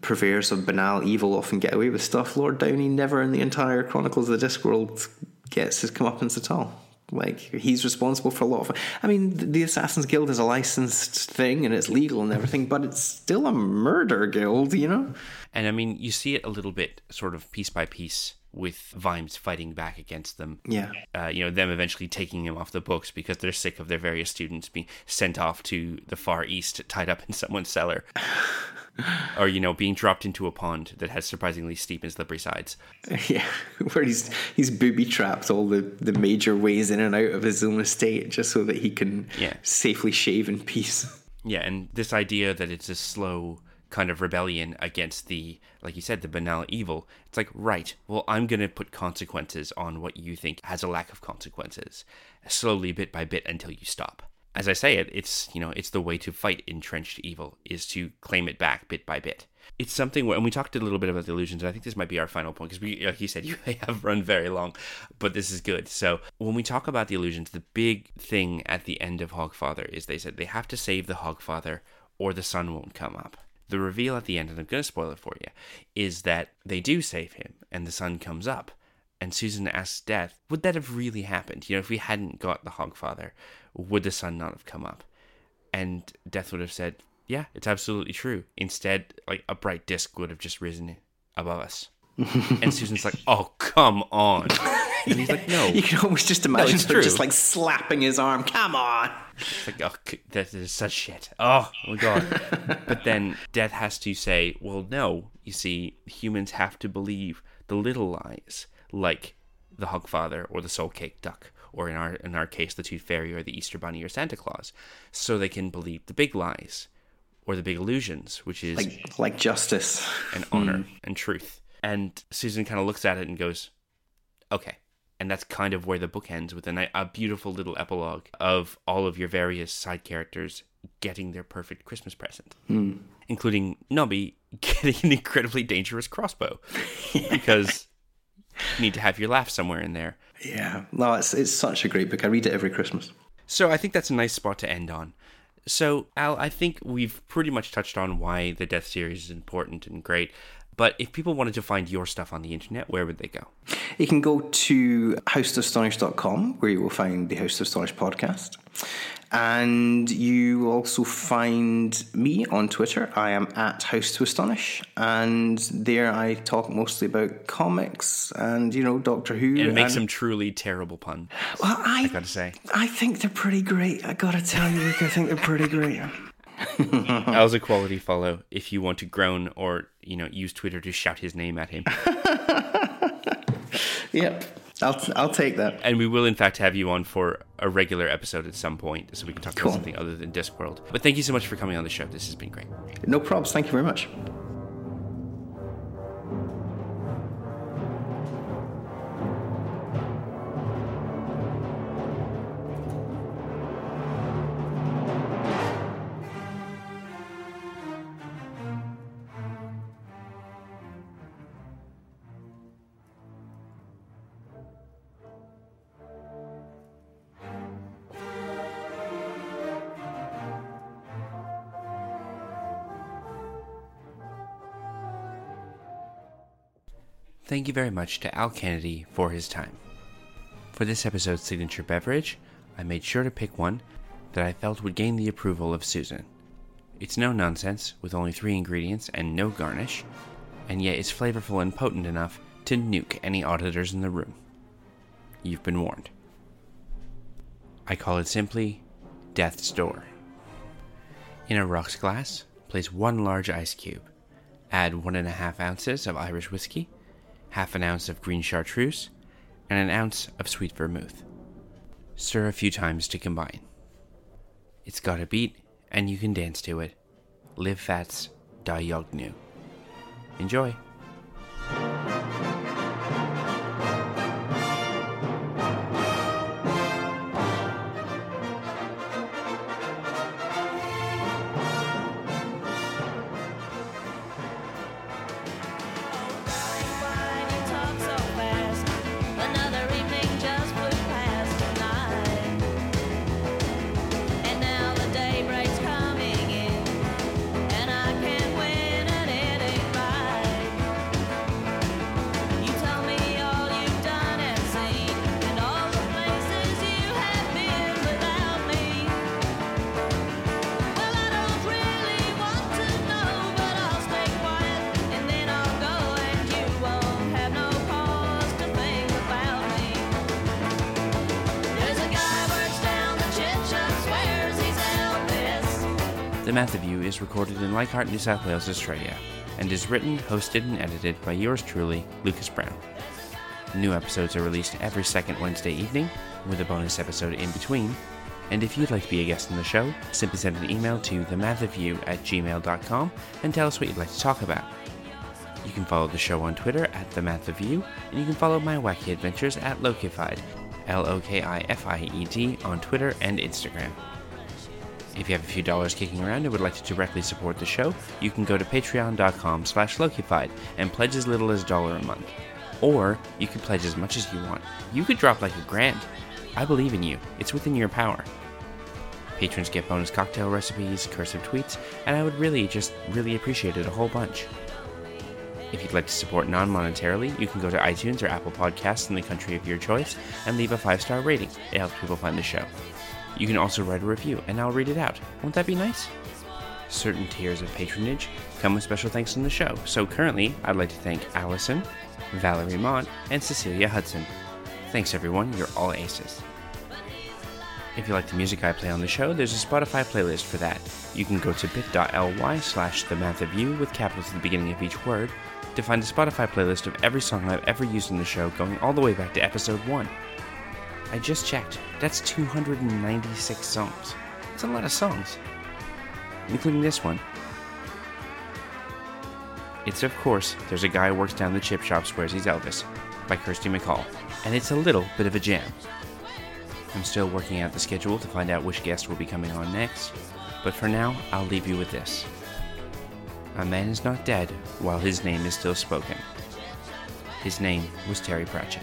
purveyors of banal evil often get away with stuff. Lord Downey never in the entire Chronicles of the Discworld gets his comeuppance at all. Like he's responsible for a lot of. I mean, the Assassin's Guild is a licensed thing and it's legal and everything, but it's still a murder guild, you know. And I mean, you see it a little bit sort of piece by piece with Vimes fighting back against them. Yeah. Uh, you know, them eventually taking him off the books because they're sick of their various students being sent off to the Far East, tied up in someone's cellar. or, you know, being dropped into a pond that has surprisingly steep and slippery sides. Yeah, where he's he's booby trapped all the, the major ways in and out of his own estate just so that he can Yeah. safely shave in peace. Yeah, and this idea that it's a slow kind of rebellion against the, like you said, the banal evil. It's like, right, well, I'm going to put consequences on what you think has a lack of consequences, slowly, bit by bit, until you stop. As I say it, it's, you know, it's the way to fight entrenched evil, is to claim it back bit by bit. It's something where, and we talked a little bit about the illusions. And I think this might be our final point because we, like you said, you have run very long, but this is good. So when we talk about the illusions, the big thing at the end of Hogfather is they said they have to save the Hogfather or the sun won't come up. The reveal at the end, and I'm going to spoil it for you, is that they do save him and the sun comes up. And Susan asks Death, would that have really happened? You know, if we hadn't got the Hogfather, would the sun not have come up? And Death would have said, yeah, it's absolutely true. Instead, like a bright disc would have just risen above us. and Susan's like, oh, come on. And he's like, no. You can almost just imagine it's her just like slapping his arm. Come on. It's like, oh, that is such shit. Oh, my God. but then Death has to say, well, no. You see, humans have to believe the little lies, like the Hogfather or the Soul Cake Duck, or in our in our case, the Tooth Fairy or the Easter Bunny or Santa Claus, so they can believe the big lies or the big illusions, which is Like like justice. and honor hmm. and truth. And Susan kind of looks at it and goes, okay. And that's kind of where the book ends with a, a beautiful little epilogue of all of your various side characters getting their perfect Christmas present, hmm. including Nobby getting an incredibly dangerous crossbow because you need to have your laugh somewhere in there. Yeah. No, it's it's such a great book. I read it every Christmas. So I think that's a nice spot to end on. So Al, I think we've pretty much touched on why the Death series is important and great. But if people wanted to find your stuff on the internet, where would they go? You can go to housetoastonish.com where you will find the House to Astonish podcast. And you will also find me on Twitter. I am at House to Astonish. And there I talk mostly about comics and, you know, Doctor Who. And it makes and- some truly terrible puns. Well, I, I gotta say. I think they're pretty great. I gotta tell you, I think they're pretty great. Al's a quality follow if you want to groan or, you know, use Twitter to shout his name at him. Yep. I'll, I'll take that. and we will, in fact, have you on for a regular episode at some point so we can talk Cool. about something other than Discworld. But thank you so much for coming on the show. This has been great. No problems. Thank you very much. Thank you very much to Al Kennedy for his time. For this episode's signature beverage, I made sure to pick one that I felt would gain the approval of Susan. It's no nonsense, with only three ingredients and no garnish, and yet it's flavorful and potent enough to nuke any auditors in the room. You've been warned. I call it simply Death's Door. In a rocks glass, place one large ice cube. Add one and a half ounces of Irish whiskey, half an ounce of green chartreuse, and an ounce of sweet vermouth. Stir a few times to combine. It's got a beat, and you can dance to it. Live fats, die yo gnu. Enjoy. Is recorded in Leichhardt, New South Wales, Australia, and is written, hosted, and edited by yours truly, Lucas Brown. New episodes are released every second Wednesday evening, with a bonus episode in between. And if you'd like to be a guest on the show, simply send an email to themathofyou at gmail.com and tell us what you'd like to talk about. You can follow the show on Twitter at The Math of You, and you can follow my wacky adventures at Lokified, L O K I F I E D, on Twitter and Instagram. If you have a few dollars kicking around and would like to directly support the show, you can go to patreon.com slash lokified and pledge as little as a dollar a month. Or you can pledge as much as you want. You could drop like a grand. I believe in you. It's within your power. Patrons get bonus cocktail recipes, cursive tweets, and I would really, just really appreciate it a whole bunch. If you'd like to support non monetarily, you can go to iTunes or Apple Podcasts in the country of your choice and leave a five star rating. It helps people find the show. You can also write a review, and I'll read it out. Won't that be nice? Certain tiers of patronage come with special thanks on the show, so currently I'd like to thank Allison, Valerie Mott, and Cecilia Hudson. Thanks everyone, you're all aces. If you like the music I play on the show, there's a Spotify playlist for that. You can go to bit.ly slash the math of you with capitals at the beginning of each word to find a Spotify playlist of every song I've ever used in the show going all the way back to episode 1. I just checked. That's 296 songs. That's a lot of songs. Including this one. It's, of course, There's a Guy Who Works Down the Chip Shop Swears He's Elvis by Kirsty MacColl. And it's a little bit of a jam. I'm still working out the schedule to find out which guest will be coming on next, but for now, I'll leave you with this. A man is not dead while his name is still spoken. His name was Terry Pratchett.